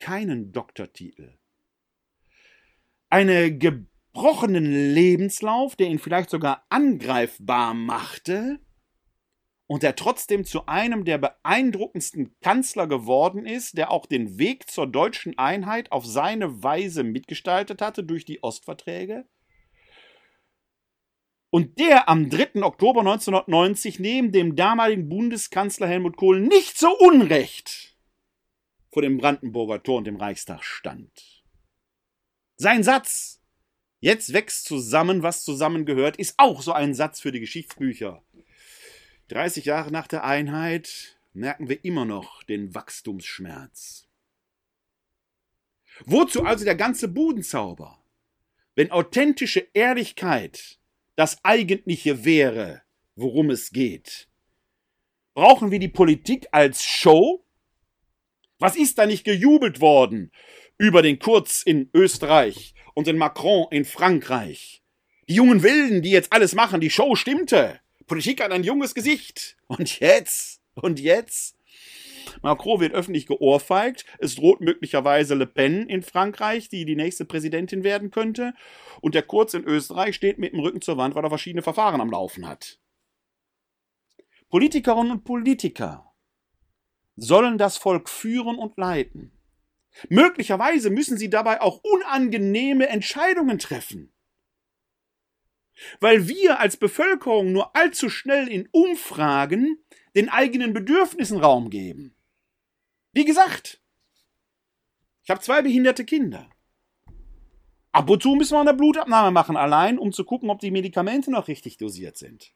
keinen Doktortitel. Eine Ge gebrochenen Lebenslauf, der ihn vielleicht sogar angreifbar machte und der trotzdem zu einem der beeindruckendsten Kanzler geworden ist, der auch den Weg zur deutschen Einheit auf seine Weise mitgestaltet hatte durch die Ostverträge. Und der am 3. Oktober 1990 neben dem damaligen Bundeskanzler Helmut Kohl nicht so unrecht vor dem Brandenburger Tor und dem Reichstag stand. Sein Satz, Jetzt wächst zusammen, was zusammengehört, ist auch so ein Satz für die Geschichtsbücher. 30 Jahre nach der Einheit merken wir immer noch den Wachstumsschmerz. Wozu also der ganze Budenzauber? Wenn authentische Ehrlichkeit das Eigentliche wäre, worum es geht. Brauchen wir die Politik als Show? Was ist da nicht gejubelt worden über den Kurz in Österreich und den Macron in Frankreich. Die jungen Wilden, die jetzt alles machen, die Show stimmte. Politik hat ein junges Gesicht. Und jetzt? Und jetzt? Macron wird öffentlich geohrfeigt. Es droht möglicherweise Le Pen in Frankreich, die die nächste Präsidentin werden könnte. Und der Kurz in Österreich steht mit dem Rücken zur Wand, weil er verschiedene Verfahren am Laufen hat. Politikerinnen und Politiker sollen das Volk führen und leiten. Möglicherweise müssen sie dabei auch unangenehme Entscheidungen treffen. Weil wir als Bevölkerung nur allzu schnell in Umfragen den eigenen Bedürfnissen Raum geben. Wie gesagt, ich habe zwei behinderte Kinder. Ab und zu müssen wir eine Blutabnahme machen, allein um zu gucken, ob die Medikamente noch richtig dosiert sind.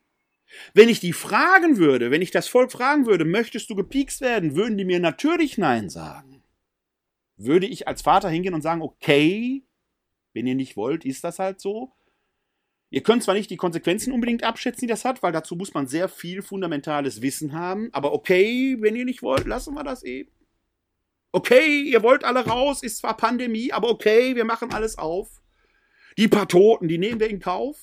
Wenn ich die fragen würde, wenn ich das Volk fragen würde, möchtest du gepiekst werden, würden die mir natürlich Nein sagen. Würde ich als Vater hingehen und sagen, okay, wenn ihr nicht wollt, ist das halt so. Ihr könnt zwar nicht die Konsequenzen unbedingt abschätzen, die das hat, weil dazu muss man sehr viel fundamentales Wissen haben, aber okay, wenn ihr nicht wollt, lassen wir das eben. Okay, ihr wollt alle raus, ist zwar Pandemie, aber okay, wir machen alles auf. Die paar Toten, die nehmen wir in Kauf.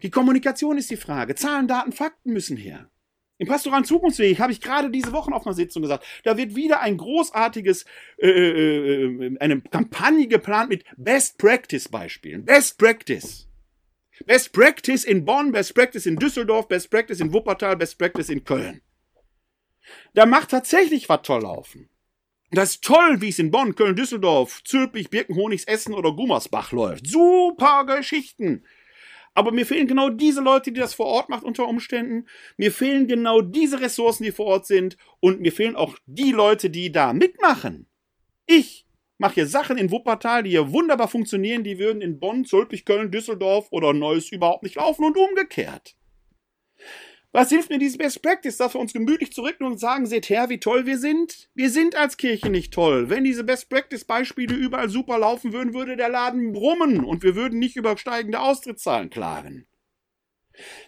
Die Kommunikation ist die Frage. Zahlen, Daten, Fakten müssen her. Im pastoralen Zukunftsweg habe ich gerade diese Wochen auf einer Sitzung gesagt, da wird wieder ein großartiges, äh, äh, äh, eine Kampagne geplant mit Best Practice Beispielen. Best Practice. Best Practice in Bonn, Best Practice in Düsseldorf, Best Practice in Wuppertal, Best Practice in Köln. Da macht tatsächlich was toll laufen. Das ist toll, wie es in Bonn, Köln, Düsseldorf, Zülpich, Birkenhonigs, Essen oder Gummersbach läuft. Super Geschichten. Aber mir fehlen genau diese Leute, die das vor Ort macht unter Umständen. Mir fehlen genau diese Ressourcen, die vor Ort sind. Und mir fehlen auch die Leute, die da mitmachen. Ich mache hier Sachen in Wuppertal, die hier wunderbar funktionieren. Die würden in Bonn, Zülpich, Köln, Düsseldorf oder Neuss überhaupt nicht laufen und umgekehrt. Was hilft mir dieses Best Practice, dass wir uns gemütlich zurücknehmen und sagen, seht her, wie toll wir sind? Wir sind als Kirche nicht toll. Wenn diese Best Practice Beispiele überall super laufen würden, würde der Laden brummen und wir würden nicht über steigende Austrittszahlen klagen.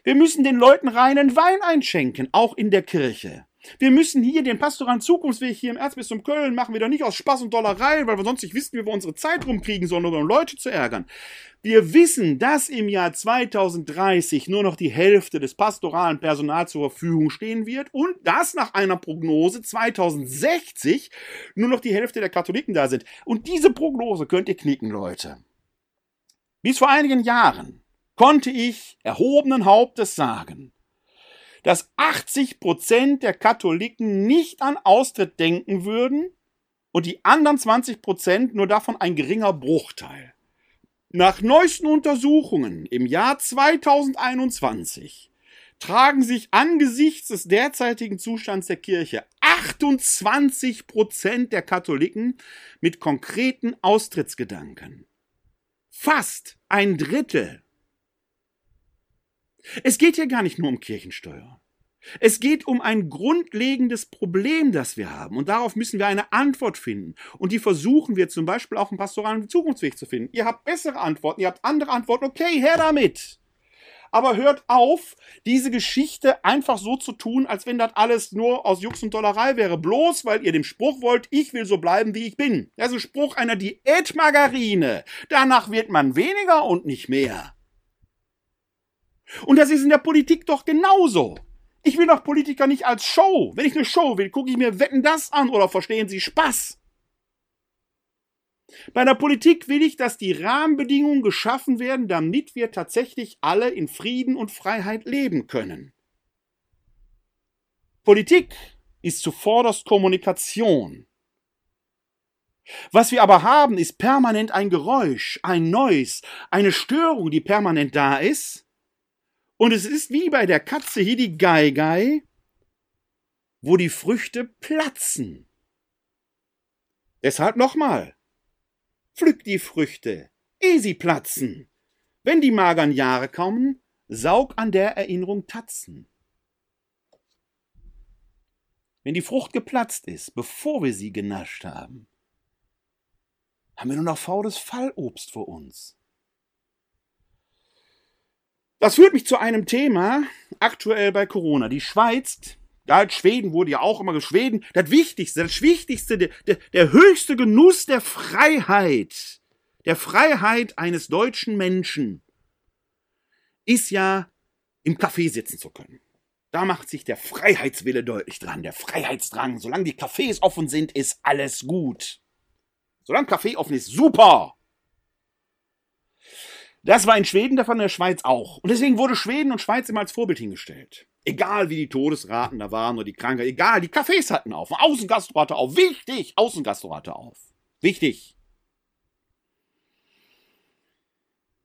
Wir müssen den Leuten reinen Wein einschenken, auch in der Kirche. Wir müssen hier den pastoralen Zukunftsweg hier im Erzbistum Köln machen doch nicht aus Spaß und Dollerei, weil wir sonst nicht wissen, wie wir unsere Zeit rumkriegen, sondern um Leute zu ärgern. Wir wissen, dass im Jahr 2030 nur noch die Hälfte des pastoralen Personals zur Verfügung stehen wird und dass nach einer Prognose 2060 nur noch die Hälfte der Katholiken da sind. Und diese Prognose könnt ihr knicken, Leute. Bis vor einigen Jahren konnte ich erhobenen Hauptes sagen, dass 80 Prozent der Katholiken nicht an Austritt denken würden und die anderen 20 Prozent nur davon ein geringer Bruchteil. Nach neuesten Untersuchungen im Jahr 2021 tragen sich angesichts des derzeitigen Zustands der Kirche 28 Prozent der Katholiken mit konkreten Austrittsgedanken. Fast ein Drittel es geht hier gar nicht nur um Kirchensteuer. Es geht um ein grundlegendes Problem, das wir haben. Und darauf müssen wir eine Antwort finden. Und die versuchen wir zum Beispiel auch im pastoralen Zukunftsweg zu finden. Ihr habt bessere Antworten, ihr habt andere Antworten. Okay, her damit. Aber hört auf, diese Geschichte einfach so zu tun, als wenn das alles nur aus Jux und Dollerei wäre. Bloß weil ihr dem Spruch wollt, ich will so bleiben, wie ich bin. Das ist ein Spruch einer Diätmargarine. Danach wird man weniger und nicht mehr. Und das ist in der Politik doch genauso. Ich will doch Politiker nicht als Show. Wenn ich eine Show will, gucke ich mir Wetten das an oder verstehen Sie Spaß? Bei der Politik will ich, dass die Rahmenbedingungen geschaffen werden, damit wir tatsächlich alle in Frieden und Freiheit leben können. Politik ist zuvorderst Kommunikation. Was wir aber haben, ist permanent ein Geräusch, ein Noise, eine Störung, die permanent da ist und es ist wie bei der Katze hier die Geigei, wo die Früchte platzen. Deshalb nochmal. Pflück die Früchte, ehe sie platzen. Wenn die magern Jahre kommen, saug an der Erinnerung Tatzen. Wenn die Frucht geplatzt ist, bevor wir sie genascht haben, haben wir nur noch faules Fallobst vor uns. Das führt mich zu einem Thema aktuell bei Corona. Die Schweiz, galt Schweden wurde ja auch immer Schweden, das Wichtigste, das Wichtigste, der, der, der höchste Genuss der Freiheit, der Freiheit eines deutschen Menschen, ist ja im Café sitzen zu können. Da macht sich der Freiheitswille deutlich dran, der Freiheitsdrang. Solange die Cafés offen sind, ist alles gut. Solange Café offen ist, super. Das war in Schweden, davon in der Schweiz auch. Und deswegen wurde Schweden und Schweiz immer als Vorbild hingestellt. Egal wie die Todesraten da waren oder die Krankheit, egal, die Cafés hatten auf, Außengastro auf, wichtig, Außengastro auf. Wichtig.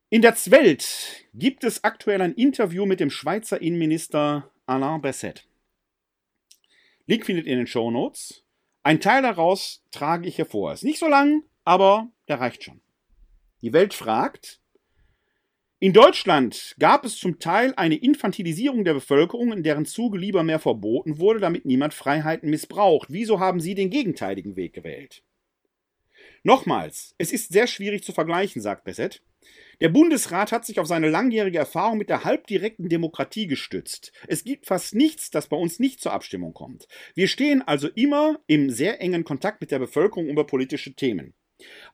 In der Welt gibt es aktuell ein Interview mit dem Schweizer Innenminister Alain Berset. Link findet ihr in den Show Notes. Ein Teil daraus trage ich hervor. Ist nicht so lang, aber der reicht schon. Die Welt fragt, In Deutschland gab es zum Teil eine Infantilisierung der Bevölkerung, in deren Zuge lieber mehr verboten wurde, damit niemand Freiheiten missbraucht. Wieso haben Sie den gegenteiligen Weg gewählt? Nochmals, es ist sehr schwierig zu vergleichen, sagt Besset. Der Bundesrat hat sich auf seine langjährige Erfahrung mit der halbdirekten Demokratie gestützt. Es gibt fast nichts, das bei uns nicht zur Abstimmung kommt. Wir stehen also immer im sehr engen Kontakt mit der Bevölkerung über politische Themen.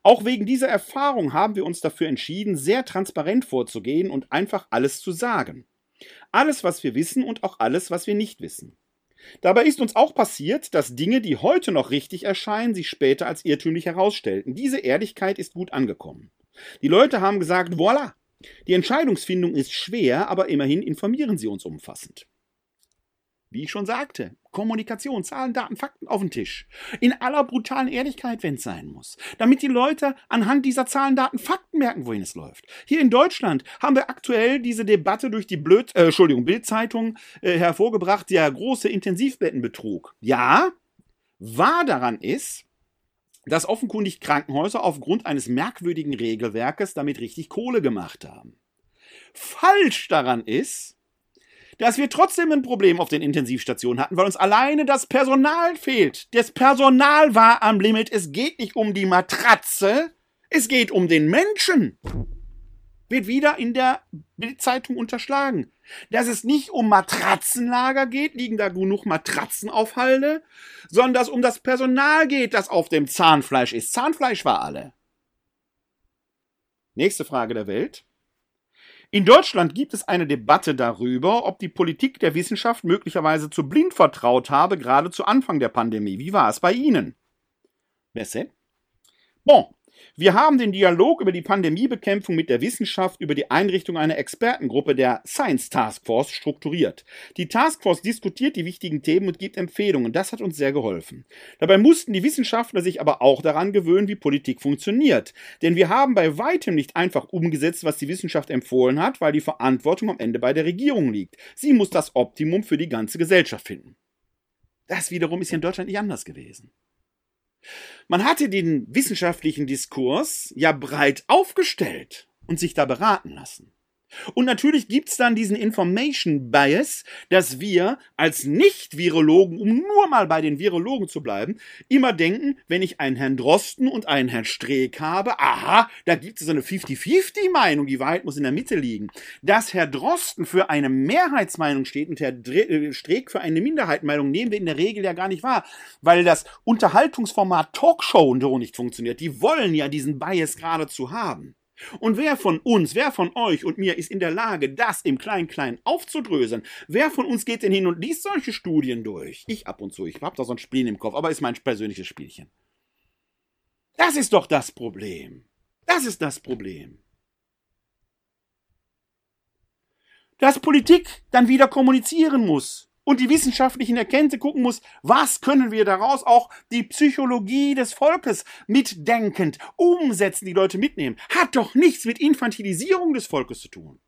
Auch wegen dieser Erfahrung haben wir uns dafür entschieden, sehr transparent vorzugehen und einfach alles zu sagen. Alles, was wir wissen und auch alles, was wir nicht wissen. Dabei ist uns auch passiert, dass Dinge, die heute noch richtig erscheinen, sich später als irrtümlich herausstellten. Diese Ehrlichkeit ist gut angekommen. Die Leute haben gesagt, voilà, die Entscheidungsfindung ist schwer, aber immerhin informieren Sie uns umfassend. Wie ich schon sagte, Kommunikation, Zahlen, Daten, Fakten auf den Tisch. In aller brutalen Ehrlichkeit, wenn es sein muss. Damit die Leute anhand dieser Zahlen, Daten, Fakten merken, wohin es läuft. Hier in Deutschland haben wir aktuell diese Debatte durch die Blöd, äh, Entschuldigung, Bildzeitung äh, hervorgebracht, der große Intensivbettenbetrug. Ja, wahr daran ist, dass offenkundig Krankenhäuser aufgrund eines merkwürdigen Regelwerkes damit richtig Kohle gemacht haben. Falsch daran ist, dass wir trotzdem ein Problem auf den Intensivstationen hatten, weil uns alleine das Personal fehlt. Das Personal war am Limit. Es geht nicht um die Matratze, es geht um den Menschen. Wird wieder in der Bildzeitung unterschlagen. Dass es nicht um Matratzenlager geht, liegen da genug Matratzen auf Halde, sondern dass um das Personal geht, das auf dem Zahnfleisch ist. Zahnfleisch war alle. Nächste Frage der Welt. In Deutschland gibt es eine Debatte darüber, ob die Politik der Wissenschaft möglicherweise zu blind vertraut habe, gerade zu Anfang der Pandemie. Wie war es bei Ihnen? Besser? Bon, wir haben den Dialog über die Pandemiebekämpfung mit der Wissenschaft über die Einrichtung einer Expertengruppe der Science Task Force strukturiert. Die Taskforce diskutiert die wichtigen Themen und gibt Empfehlungen. Das hat uns sehr geholfen. Dabei mussten die Wissenschaftler sich aber auch daran gewöhnen, wie Politik funktioniert. Denn wir haben bei weitem nicht einfach umgesetzt, was die Wissenschaft empfohlen hat, weil die Verantwortung am Ende bei der Regierung liegt. Sie muss das Optimum für die ganze Gesellschaft finden. Das wiederum ist hier in Deutschland nicht anders gewesen. Man hatte den wissenschaftlichen Diskurs ja breit aufgestellt und sich da beraten lassen. Und natürlich gibt's dann diesen Information Bias, dass wir als Nicht-Virologen, um nur mal bei den Virologen zu bleiben, immer denken, wenn ich einen Herrn Drosten und einen Herrn Streeck habe, aha, da gibt es so eine 50-50-Meinung, die Wahrheit muss in der Mitte liegen. Dass Herr Drosten für eine Mehrheitsmeinung steht und Herr äh, Streeck für eine Minderheitsmeinung, nehmen wir in der Regel ja gar nicht wahr, weil das Unterhaltungsformat Talkshow nicht funktioniert. Die wollen ja diesen Bias geradezu haben. Und wer von uns, wer von euch und mir ist in der Lage, das im Klein-Klein aufzudröseln? Wer von uns geht denn hin und liest solche Studien durch? Ich ab und zu, ich hab da so ein Spiel im Kopf, aber ist mein persönliches Spielchen. Das ist doch das Problem. Das ist das Problem. Dass Politik dann wieder kommunizieren muss und die wissenschaftlichen Erkenntnisse gucken muss, was können wir daraus auch die Psychologie des Volkes mitdenkend umsetzen, die Leute mitnehmen, hat doch nichts mit Infantilisierung des Volkes zu tun.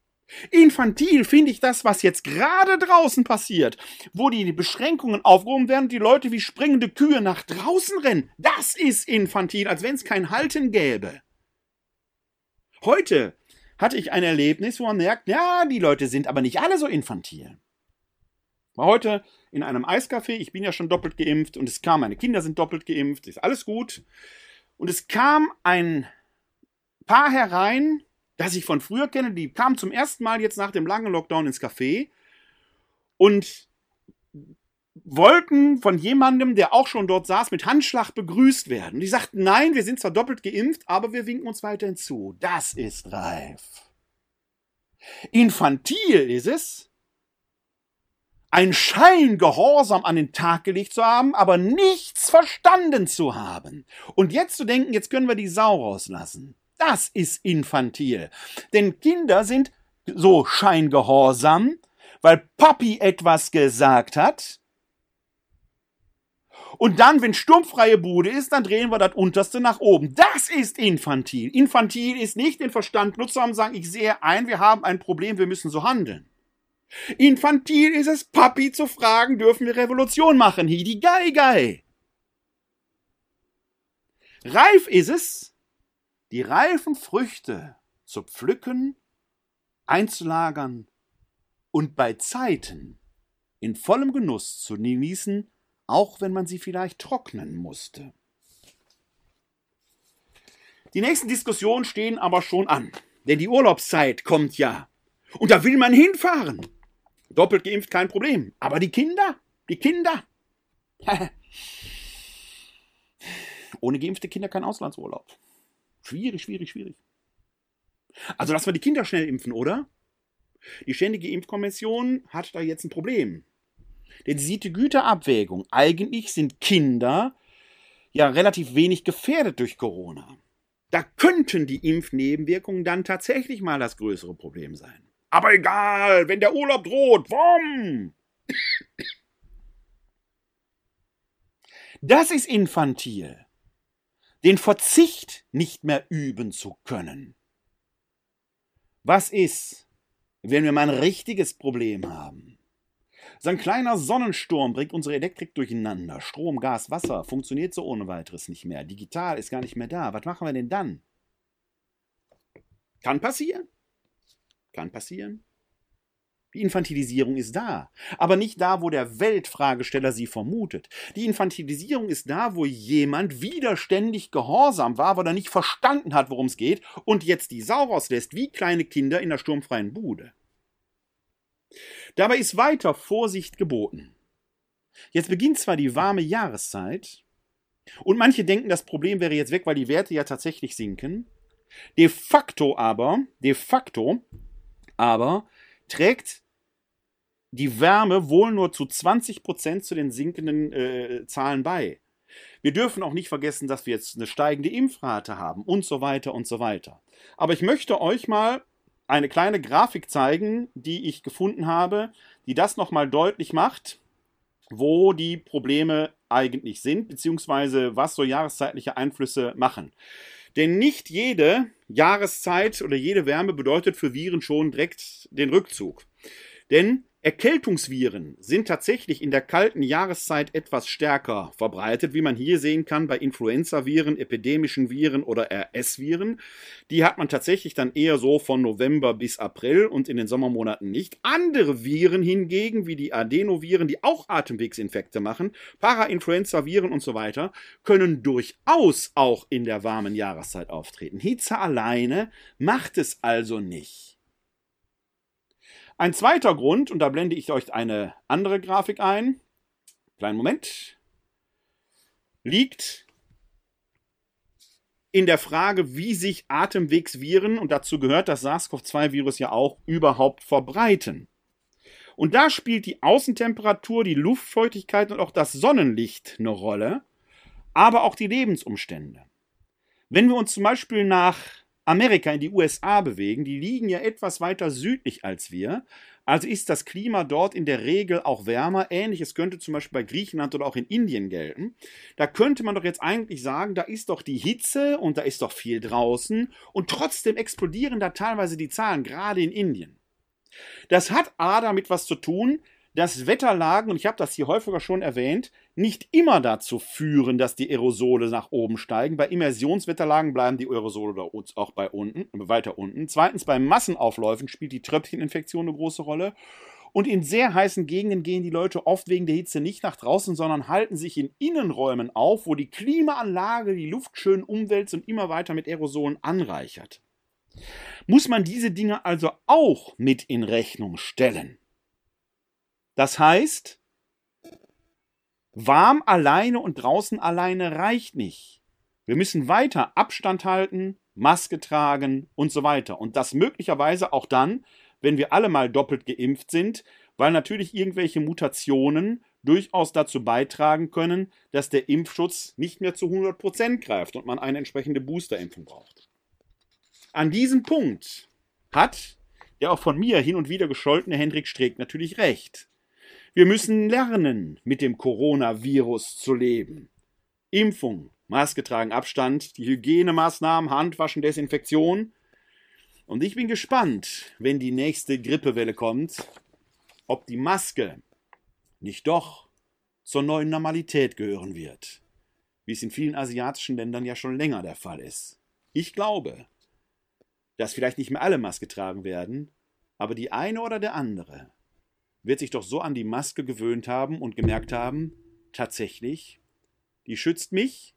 Infantil finde ich das, was jetzt gerade draußen passiert, wo die Beschränkungen aufgehoben werden und die Leute wie springende Kühe nach draußen rennen. Das ist infantil, als wenn es kein Halten gäbe. Heute hatte ich ein Erlebnis, wo man merkt, ja, die Leute sind aber nicht alle so infantil. War heute in einem Eiscafé, ich bin ja schon doppelt geimpft und es kam, meine Kinder sind doppelt geimpft, ist alles gut. Und es kam ein Paar herein, das ich von früher kenne, die kam zum ersten Mal jetzt nach dem langen Lockdown ins Café und wollten von jemandem, der auch schon dort saß, mit Handschlag begrüßt werden. Die sagten, nein, wir sind zwar doppelt geimpft, aber wir winken uns weiterhin zu. Das ist reif. Infantil ist es, ein Schein Gehorsam an den Tag gelegt zu haben, aber nichts verstanden zu haben. Und jetzt zu denken, jetzt können wir die Sau rauslassen. Das ist infantil. Denn Kinder sind so scheingehorsam, weil Papi etwas gesagt hat. Und dann, wenn sturmfreie Bude ist, dann drehen wir das unterste nach oben. Das ist infantil. Infantil ist nicht den Verstand nutzen und sagen, ich sehe ein, wir haben ein Problem, wir müssen so handeln. Infantil ist es, Papi zu fragen, dürfen wir Revolution machen? Hidi Gai Gai. Reif ist es, die reifen Früchte zu pflücken einzulagern und bei Zeiten in vollem Genuss zu genießen, auch wenn man sie vielleicht trocknen musste. Die nächsten Diskussionen stehen aber schon an, denn die Urlaubszeit kommt ja. Und da will man hinfahren. Doppelt geimpft kein Problem. Aber die Kinder, die Kinder. Ohne geimpfte Kinder kein Auslandsurlaub. Schwierig, schwierig, schwierig. Also lassen wir die Kinder schnell impfen, oder? Die Ständige Impfkommission hat da jetzt ein Problem. Denn sie sieht die Güterabwägung. Eigentlich sind Kinder ja relativ wenig gefährdet durch Corona. Da könnten die Impfnebenwirkungen dann tatsächlich mal das größere Problem sein. Aber egal, wenn der Urlaub droht, wumm! Das ist infantil. Den Verzicht nicht mehr üben zu können. Was ist, wenn wir mal ein richtiges Problem haben? So ein kleiner Sonnensturm bringt unsere Elektrik durcheinander. Strom, Gas, Wasser funktioniert so ohne weiteres nicht mehr. Digital ist gar nicht mehr da. Was machen wir denn dann? Kann passieren. Kann passieren. Die Infantilisierung ist da, aber nicht da, wo der Weltfragesteller sie vermutet. Die Infantilisierung ist da, wo jemand widerständig gehorsam war, weil er nicht verstanden hat, worum es geht und jetzt die Sau rauslässt, wie kleine Kinder in der sturmfreien Bude. Dabei ist weiter Vorsicht geboten. Jetzt beginnt zwar die warme Jahreszeit, und manche denken, das Problem wäre jetzt weg, weil die Werte ja tatsächlich sinken. De facto aber, de facto aber trägt die Wärme wohl nur zu 20 Prozent zu den sinkenden äh, Zahlen bei. Wir dürfen auch nicht vergessen, dass wir jetzt eine steigende Impfrate haben und so weiter und so weiter. Aber ich möchte euch mal eine kleine Grafik zeigen, die ich gefunden habe, die das nochmal deutlich macht, wo die Probleme eigentlich sind, beziehungsweise was so jahreszeitliche Einflüsse machen. Denn nicht jede Jahreszeit oder jede Wärme bedeutet für Viren schon direkt den Rückzug. Denn Erkältungsviren sind tatsächlich in der kalten Jahreszeit etwas stärker verbreitet, wie man hier sehen kann bei Influenzaviren, epidemischen Viren oder RS-Viren. Die hat man tatsächlich dann eher so von November bis April und in den Sommermonaten nicht. Andere Viren hingegen, wie die Adenoviren, die auch Atemwegsinfekte machen, Parainfluenza-Viren und so weiter, können durchaus auch in der warmen Jahreszeit auftreten. Hitze alleine macht es also nicht. Ein zweiter Grund, und da blende ich euch eine andere Grafik ein, kleinen Moment, liegt in der Frage, wie sich Atemwegsviren, und dazu gehört das SARS-CoV-2-Virus ja auch, überhaupt verbreiten. Und da spielt die Außentemperatur, die Luftfeuchtigkeit und auch das Sonnenlicht eine Rolle, aber auch die Lebensumstände. Wenn wir uns zum Beispiel nach Amerika, in die USA bewegen, die liegen ja etwas weiter südlich als wir. Also ist das Klima dort in der Regel auch wärmer. Ähnliches könnte zum Beispiel bei Griechenland oder auch in Indien gelten. Da könnte man doch jetzt eigentlich sagen, da ist doch die Hitze und da ist doch viel draußen und trotzdem explodieren da teilweise die Zahlen, gerade in Indien. Das hat A damit was zu tun, dass Wetterlagen, und ich habe das hier häufiger schon erwähnt, nicht immer dazu führen, dass die Aerosole nach oben steigen. Bei Immersionswetterlagen bleiben die Aerosole auch bei unten, weiter unten. Zweitens, bei Massenaufläufen spielt die Tröpfcheninfektion eine große Rolle. Und in sehr heißen Gegenden gehen die Leute oft wegen der Hitze nicht nach draußen, sondern halten sich in Innenräumen auf, wo die Klimaanlage die Luft schön umwälzt und immer weiter mit Aerosolen anreichert. Muss man diese Dinge also auch mit in Rechnung stellen? Das heißt, warm alleine und draußen alleine reicht nicht. Wir müssen weiter Abstand halten, Maske tragen und so weiter. Und das möglicherweise auch dann, wenn wir alle mal doppelt geimpft sind, weil natürlich irgendwelche Mutationen durchaus dazu beitragen können, dass der Impfschutz nicht mehr zu 100 Prozent greift und man eine entsprechende Boosterimpfung braucht. An diesem Punkt hat der auch von mir hin und wieder gescholtene Hendrik Streeck natürlich recht. Wir müssen lernen, mit dem Coronavirus zu leben. Impfung, Maske tragen, Abstand, die Hygienemaßnahmen, Handwaschen, Desinfektion. Und ich bin gespannt, wenn die nächste Grippewelle kommt, ob die Maske nicht doch zur neuen Normalität gehören wird, wie es in vielen asiatischen Ländern ja schon länger der Fall ist. Ich glaube, dass vielleicht nicht mehr alle Maske tragen werden, Aber die eine oder der andere wird sich doch so an die Maske gewöhnt haben und gemerkt haben, tatsächlich, die schützt mich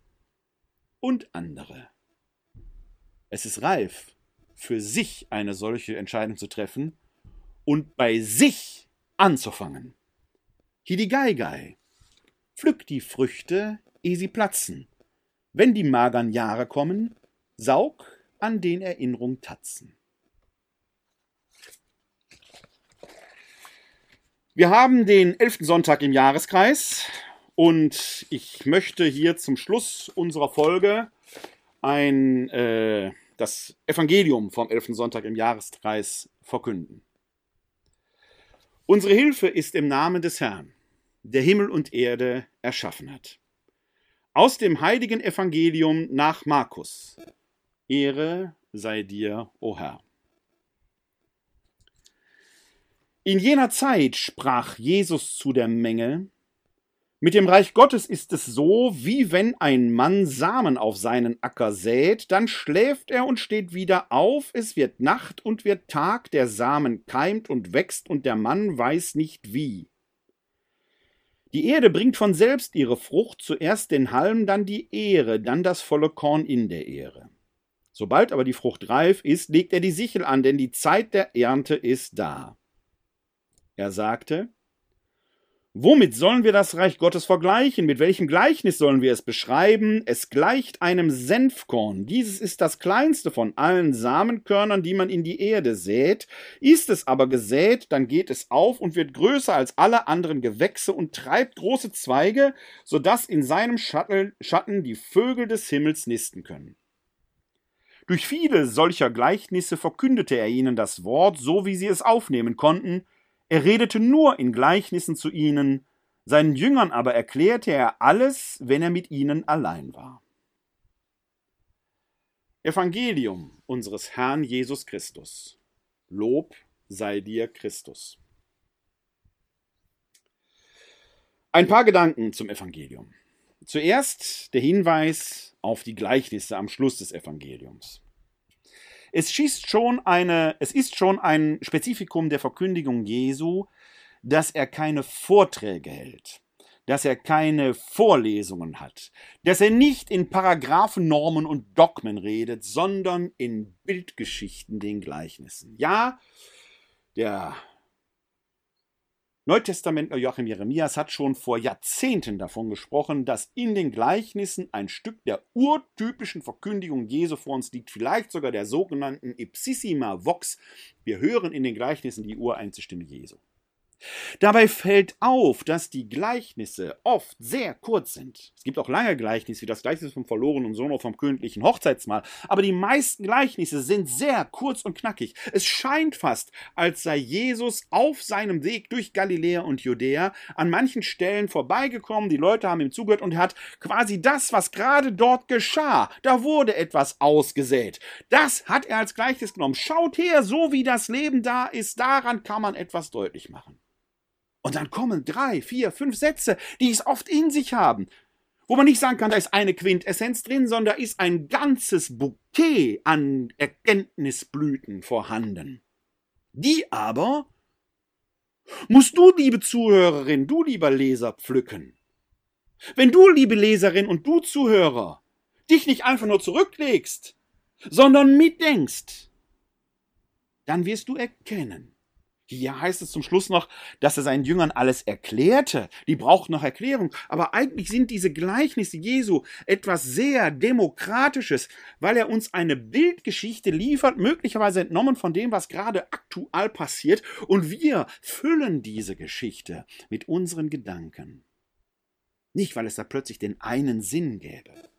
und andere. Es ist reif, für sich eine solche Entscheidung zu treffen und bei sich anzufangen. Hidigaigai, pflück die Früchte, ehe sie platzen. Wenn die magern Jahre kommen, saug an den Erinnerungen tatzen. Wir haben den elften Sonntag im Jahreskreis und ich möchte hier zum Schluss unserer Folge ein, äh, das Evangelium vom elften Sonntag im Jahreskreis verkünden. Unsere Hilfe ist im Namen des Herrn, der Himmel und Erde erschaffen hat. Aus dem heiligen Evangelium nach Markus. Ehre sei dir, o Herr. In jener Zeit sprach Jesus zu der Menge, mit dem Reich Gottes ist es so, wie wenn ein Mann Samen auf seinen Acker sät, dann schläft er und steht wieder auf, es wird Nacht und wird Tag, der Samen keimt und wächst und der Mann weiß nicht wie. Die Erde bringt von selbst ihre Frucht, zuerst den Halm, dann die Ehre, dann das volle Korn in der Ehre. Sobald aber die Frucht reif ist, legt er die Sichel an, denn die Zeit der Ernte ist da. Er sagte, Womit sollen wir das Reich Gottes vergleichen? Mit welchem Gleichnis sollen wir es beschreiben? Es gleicht einem Senfkorn. Dieses ist das kleinste von allen Samenkörnern, die man in die Erde sät. Ist es aber gesät, dann geht es auf und wird größer als alle anderen Gewächse und treibt große Zweige, so dass in seinem Schatten die Vögel des Himmels nisten können. Durch viele solcher Gleichnisse verkündete er ihnen das Wort, so wie sie es aufnehmen konnten, er redete nur in Gleichnissen zu ihnen, seinen Jüngern aber erklärte er alles, wenn er mit ihnen allein war. Evangelium unseres Herrn Jesus Christus. Lob sei dir Christus. Ein paar Gedanken zum Evangelium. Zuerst der Hinweis auf die Gleichnisse am Schluss des Evangeliums. Es, schießt schon eine, es ist schon ein Spezifikum der Verkündigung Jesu, dass er keine Vorträge hält, dass er keine Vorlesungen hat, dass er nicht in Paragraphen, Normen und Dogmen redet, sondern in Bildgeschichten, den Gleichnissen. Ja, der Neutestamentler Joachim Jeremias hat schon vor Jahrzehnten davon gesprochen, dass in den Gleichnissen ein Stück der urtypischen Verkündigung Jesu vor uns liegt, vielleicht sogar der sogenannten Ipsissima Vox. Wir hören in den Gleichnissen die Ureinzelstimme Jesu. Dabei fällt auf, dass die Gleichnisse oft sehr kurz sind. Es gibt auch lange Gleichnisse, wie das Gleichnis vom verlorenen Sohn oder vom königlichen Hochzeitsmahl, aber die meisten Gleichnisse sind sehr kurz und knackig. Es scheint fast, als sei Jesus auf seinem Weg durch Galiläa und Judäa an manchen Stellen vorbeigekommen, die Leute haben ihm zugehört und er hat quasi das, was gerade dort geschah, da wurde etwas ausgesät. Das hat er als Gleichnis genommen. Schaut her, so wie das Leben da ist, daran kann man etwas deutlich machen. Und dann kommen drei, vier, fünf Sätze, die es oft in sich haben, wo man nicht sagen kann, da ist eine Quintessenz drin, sondern da ist ein ganzes Bouquet an Erkenntnisblüten vorhanden. Die aber musst du, liebe Zuhörerin, du lieber Leser, pflücken. Wenn du, liebe Leserin und du Zuhörer, dich nicht einfach nur zurücklegst, sondern mitdenkst, dann wirst du erkennen, hier heißt es zum Schluss noch, dass er seinen Jüngern alles erklärte. Die brauchten noch Erklärung. Aber eigentlich sind diese Gleichnisse Jesu etwas sehr Demokratisches, weil er uns eine Bildgeschichte liefert, möglicherweise entnommen von dem, was gerade aktuell passiert. Und wir füllen diese Geschichte mit unseren Gedanken. Nicht, weil es da plötzlich den einen Sinn gäbe.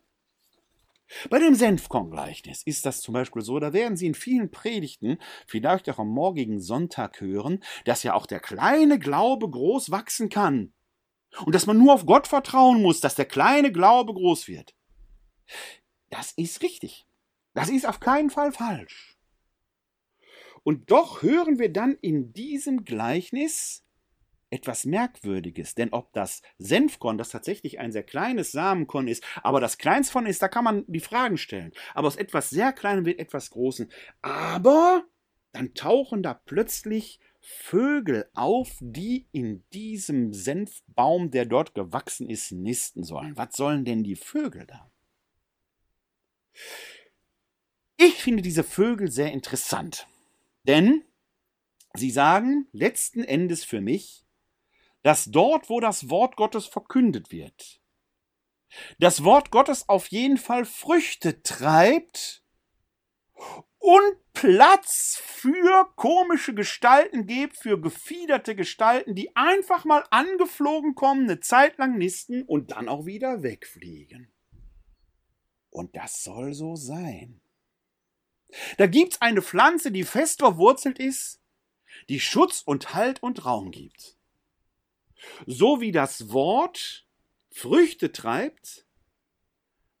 Bei dem Senfkorngleichnis ist das zum Beispiel so, da werden Sie in vielen Predigten, vielleicht auch am morgigen Sonntag hören, dass ja auch der kleine Glaube groß wachsen kann. Und dass man nur auf Gott vertrauen muss, dass der kleine Glaube groß wird. Das ist richtig. Das ist auf keinen Fall falsch. Und doch hören wir dann in diesem Gleichnis etwas Merkwürdiges, denn ob das Senfkorn, das tatsächlich ein sehr kleines Samenkorn ist, aber das kleinste von ist, da kann man die Fragen stellen. Aber aus etwas sehr Kleinem wird etwas Großen. Aber dann tauchen da plötzlich Vögel auf, die in diesem Senfbaum, der dort gewachsen ist, nisten sollen. Was sollen denn die Vögel da? Ich finde diese Vögel sehr interessant, denn sie sagen letzten Endes für mich, dass dort, wo das Wort Gottes verkündet wird, das Wort Gottes auf jeden Fall Früchte treibt und Platz für komische Gestalten gibt, für gefiederte Gestalten, die einfach mal angeflogen kommen, eine Zeit lang nisten und dann auch wieder wegfliegen. Und das soll so sein. Da gibt's eine Pflanze, die fest verwurzelt ist, die Schutz und Halt und Raum gibt. So wie das Wort Früchte treibt,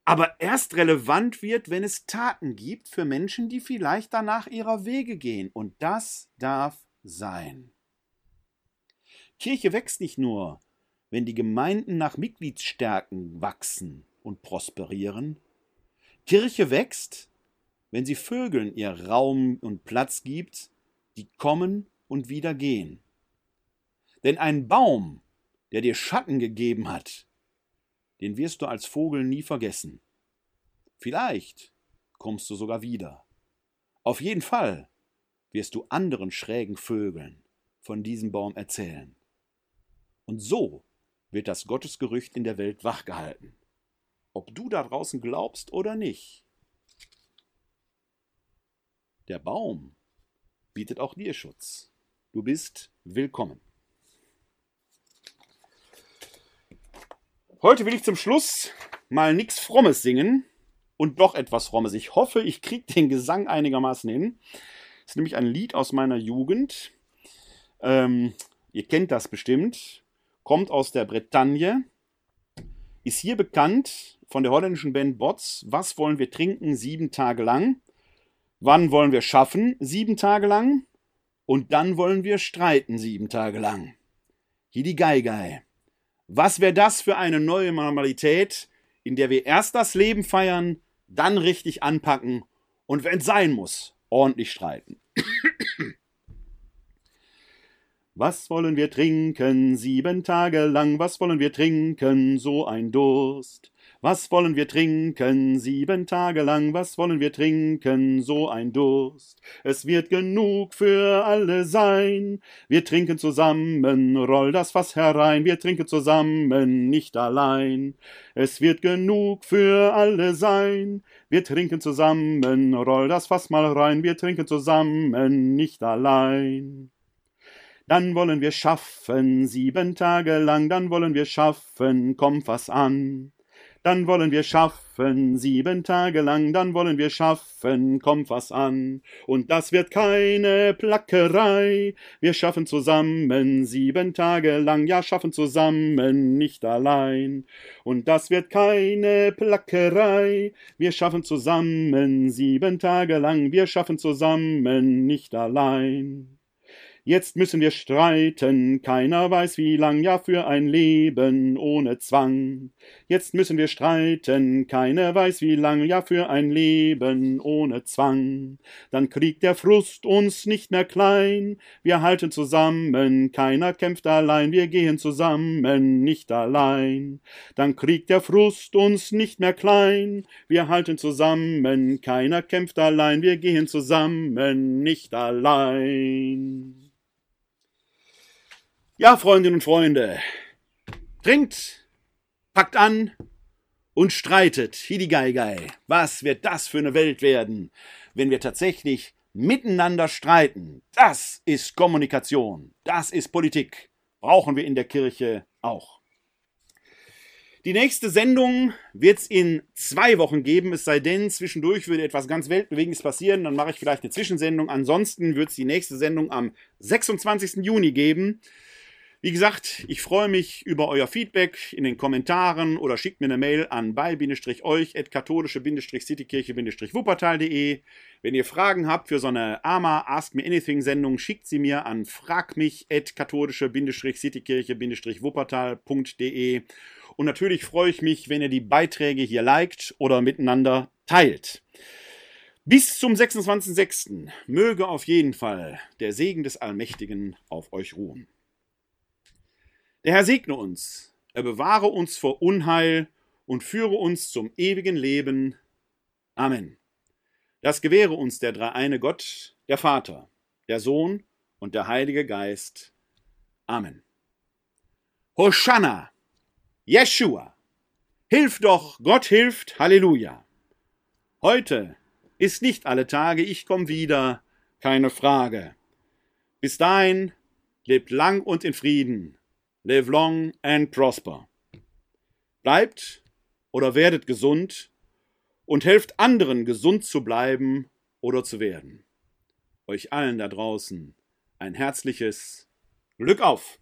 aber erst relevant wird, wenn es Taten gibt für Menschen, die vielleicht danach ihrer Wege gehen. Und das darf sein. Kirche wächst nicht nur, wenn die Gemeinden nach Mitgliedsstärken wachsen und prosperieren. Kirche wächst, wenn sie Vögeln ihr Raum und Platz gibt, die kommen und wieder gehen. Denn ein Baum, der dir Schatten gegeben hat, den wirst du als Vogel nie vergessen. Vielleicht kommst du sogar wieder. Auf jeden Fall wirst du anderen schrägen Vögeln von diesem Baum erzählen. Und so wird das Gottesgerücht in der Welt wachgehalten. Ob du da draußen glaubst oder nicht. Der Baum bietet auch dir Schutz. Du bist willkommen. Heute will ich zum Schluss mal nichts Frommes singen und doch etwas Frommes. Ich hoffe, ich kriege den Gesang einigermaßen hin. Das ist nämlich ein Lied aus meiner Jugend. Ähm, ihr kennt das bestimmt. Kommt aus der Bretagne. Ist hier bekannt von der holländischen Band Bots. Was wollen wir trinken sieben Tage lang? Wann wollen wir schaffen sieben Tage lang? Und dann wollen wir streiten sieben Tage lang. Hier die Geigei. Was wäre das für eine neue Normalität, in der wir erst das Leben feiern, dann richtig anpacken und wenn es sein muss, ordentlich streiten. Was wollen wir trinken sieben Tage lang? Was wollen wir trinken? So ein Durst. Was wollen wir trinken sieben Tage lang? Was wollen wir trinken? So ein Durst. Es wird genug für alle sein. Wir trinken zusammen, roll das Fass herein. Wir trinken zusammen, nicht allein. Es wird genug für alle sein. Wir trinken zusammen, roll das Fass mal rein. Wir trinken zusammen, nicht allein. Dann wollen wir schaffen, sieben Tage lang, dann wollen wir schaffen, kommt was an. Dann wollen wir schaffen, sieben Tage lang, dann wollen wir schaffen, kommt was an. Und das wird keine Plackerei. Wir schaffen zusammen, sieben Tage lang, ja, schaffen zusammen, nicht allein. Und das wird keine Plackerei. Wir schaffen zusammen, sieben Tage lang, wir schaffen zusammen, nicht allein. Jetzt müssen wir streiten, keiner weiß wie lang, ja für ein Leben ohne Zwang. Jetzt müssen wir streiten, keiner weiß wie lang, ja für ein Leben ohne Zwang. Dann kriegt der Frust uns nicht mehr klein, wir halten zusammen, keiner kämpft allein, wir gehen zusammen, nicht allein. Dann kriegt der Frust uns nicht mehr klein, wir halten zusammen, keiner kämpft allein, wir gehen zusammen, nicht allein. Ja, Freundinnen und Freunde, trinkt, packt an und streitet. Hidigeigai, was wird das für eine Welt werden, wenn wir tatsächlich miteinander streiten? Das ist Kommunikation, das ist Politik. Brauchen wir in der Kirche auch. Die nächste Sendung wird es in zwei Wochen geben, es sei denn, zwischendurch würde etwas ganz Weltbewegendes passieren, dann mache ich vielleicht eine Zwischensendung. Ansonsten wird es die nächste Sendung am 26. Juni geben. Wie gesagt, ich freue mich über euer Feedback in den Kommentaren oder schickt mir eine Mail an bei-euch at katholische-citykirche-wuppertal.de. Wenn ihr Fragen habt für so eine AMA Ask Me Anything Sendung, schickt sie mir an fragmich at katholische-citykirche-wuppertal.de. Und natürlich freue ich mich, wenn ihr die Beiträge hier liked oder miteinander teilt. Bis zum 26.06. möge auf jeden Fall der Segen des Allmächtigen auf euch ruhen. Der Herr segne uns, er bewahre uns vor Unheil und führe uns zum ewigen Leben. Amen. Das gewähre uns der dreieine Gott, der Vater, der Sohn und der Heilige Geist. Amen. Hosanna, Jeshua, hilf doch, Gott hilft, Halleluja. Heute ist nicht alle Tage, ich komm wieder, keine Frage. Bis dahin, lebt lang und in Frieden, live long and prosper. Bleibt oder werdet gesund und helft anderen gesund zu bleiben oder zu werden. Euch allen da draußen ein herzliches Glück auf!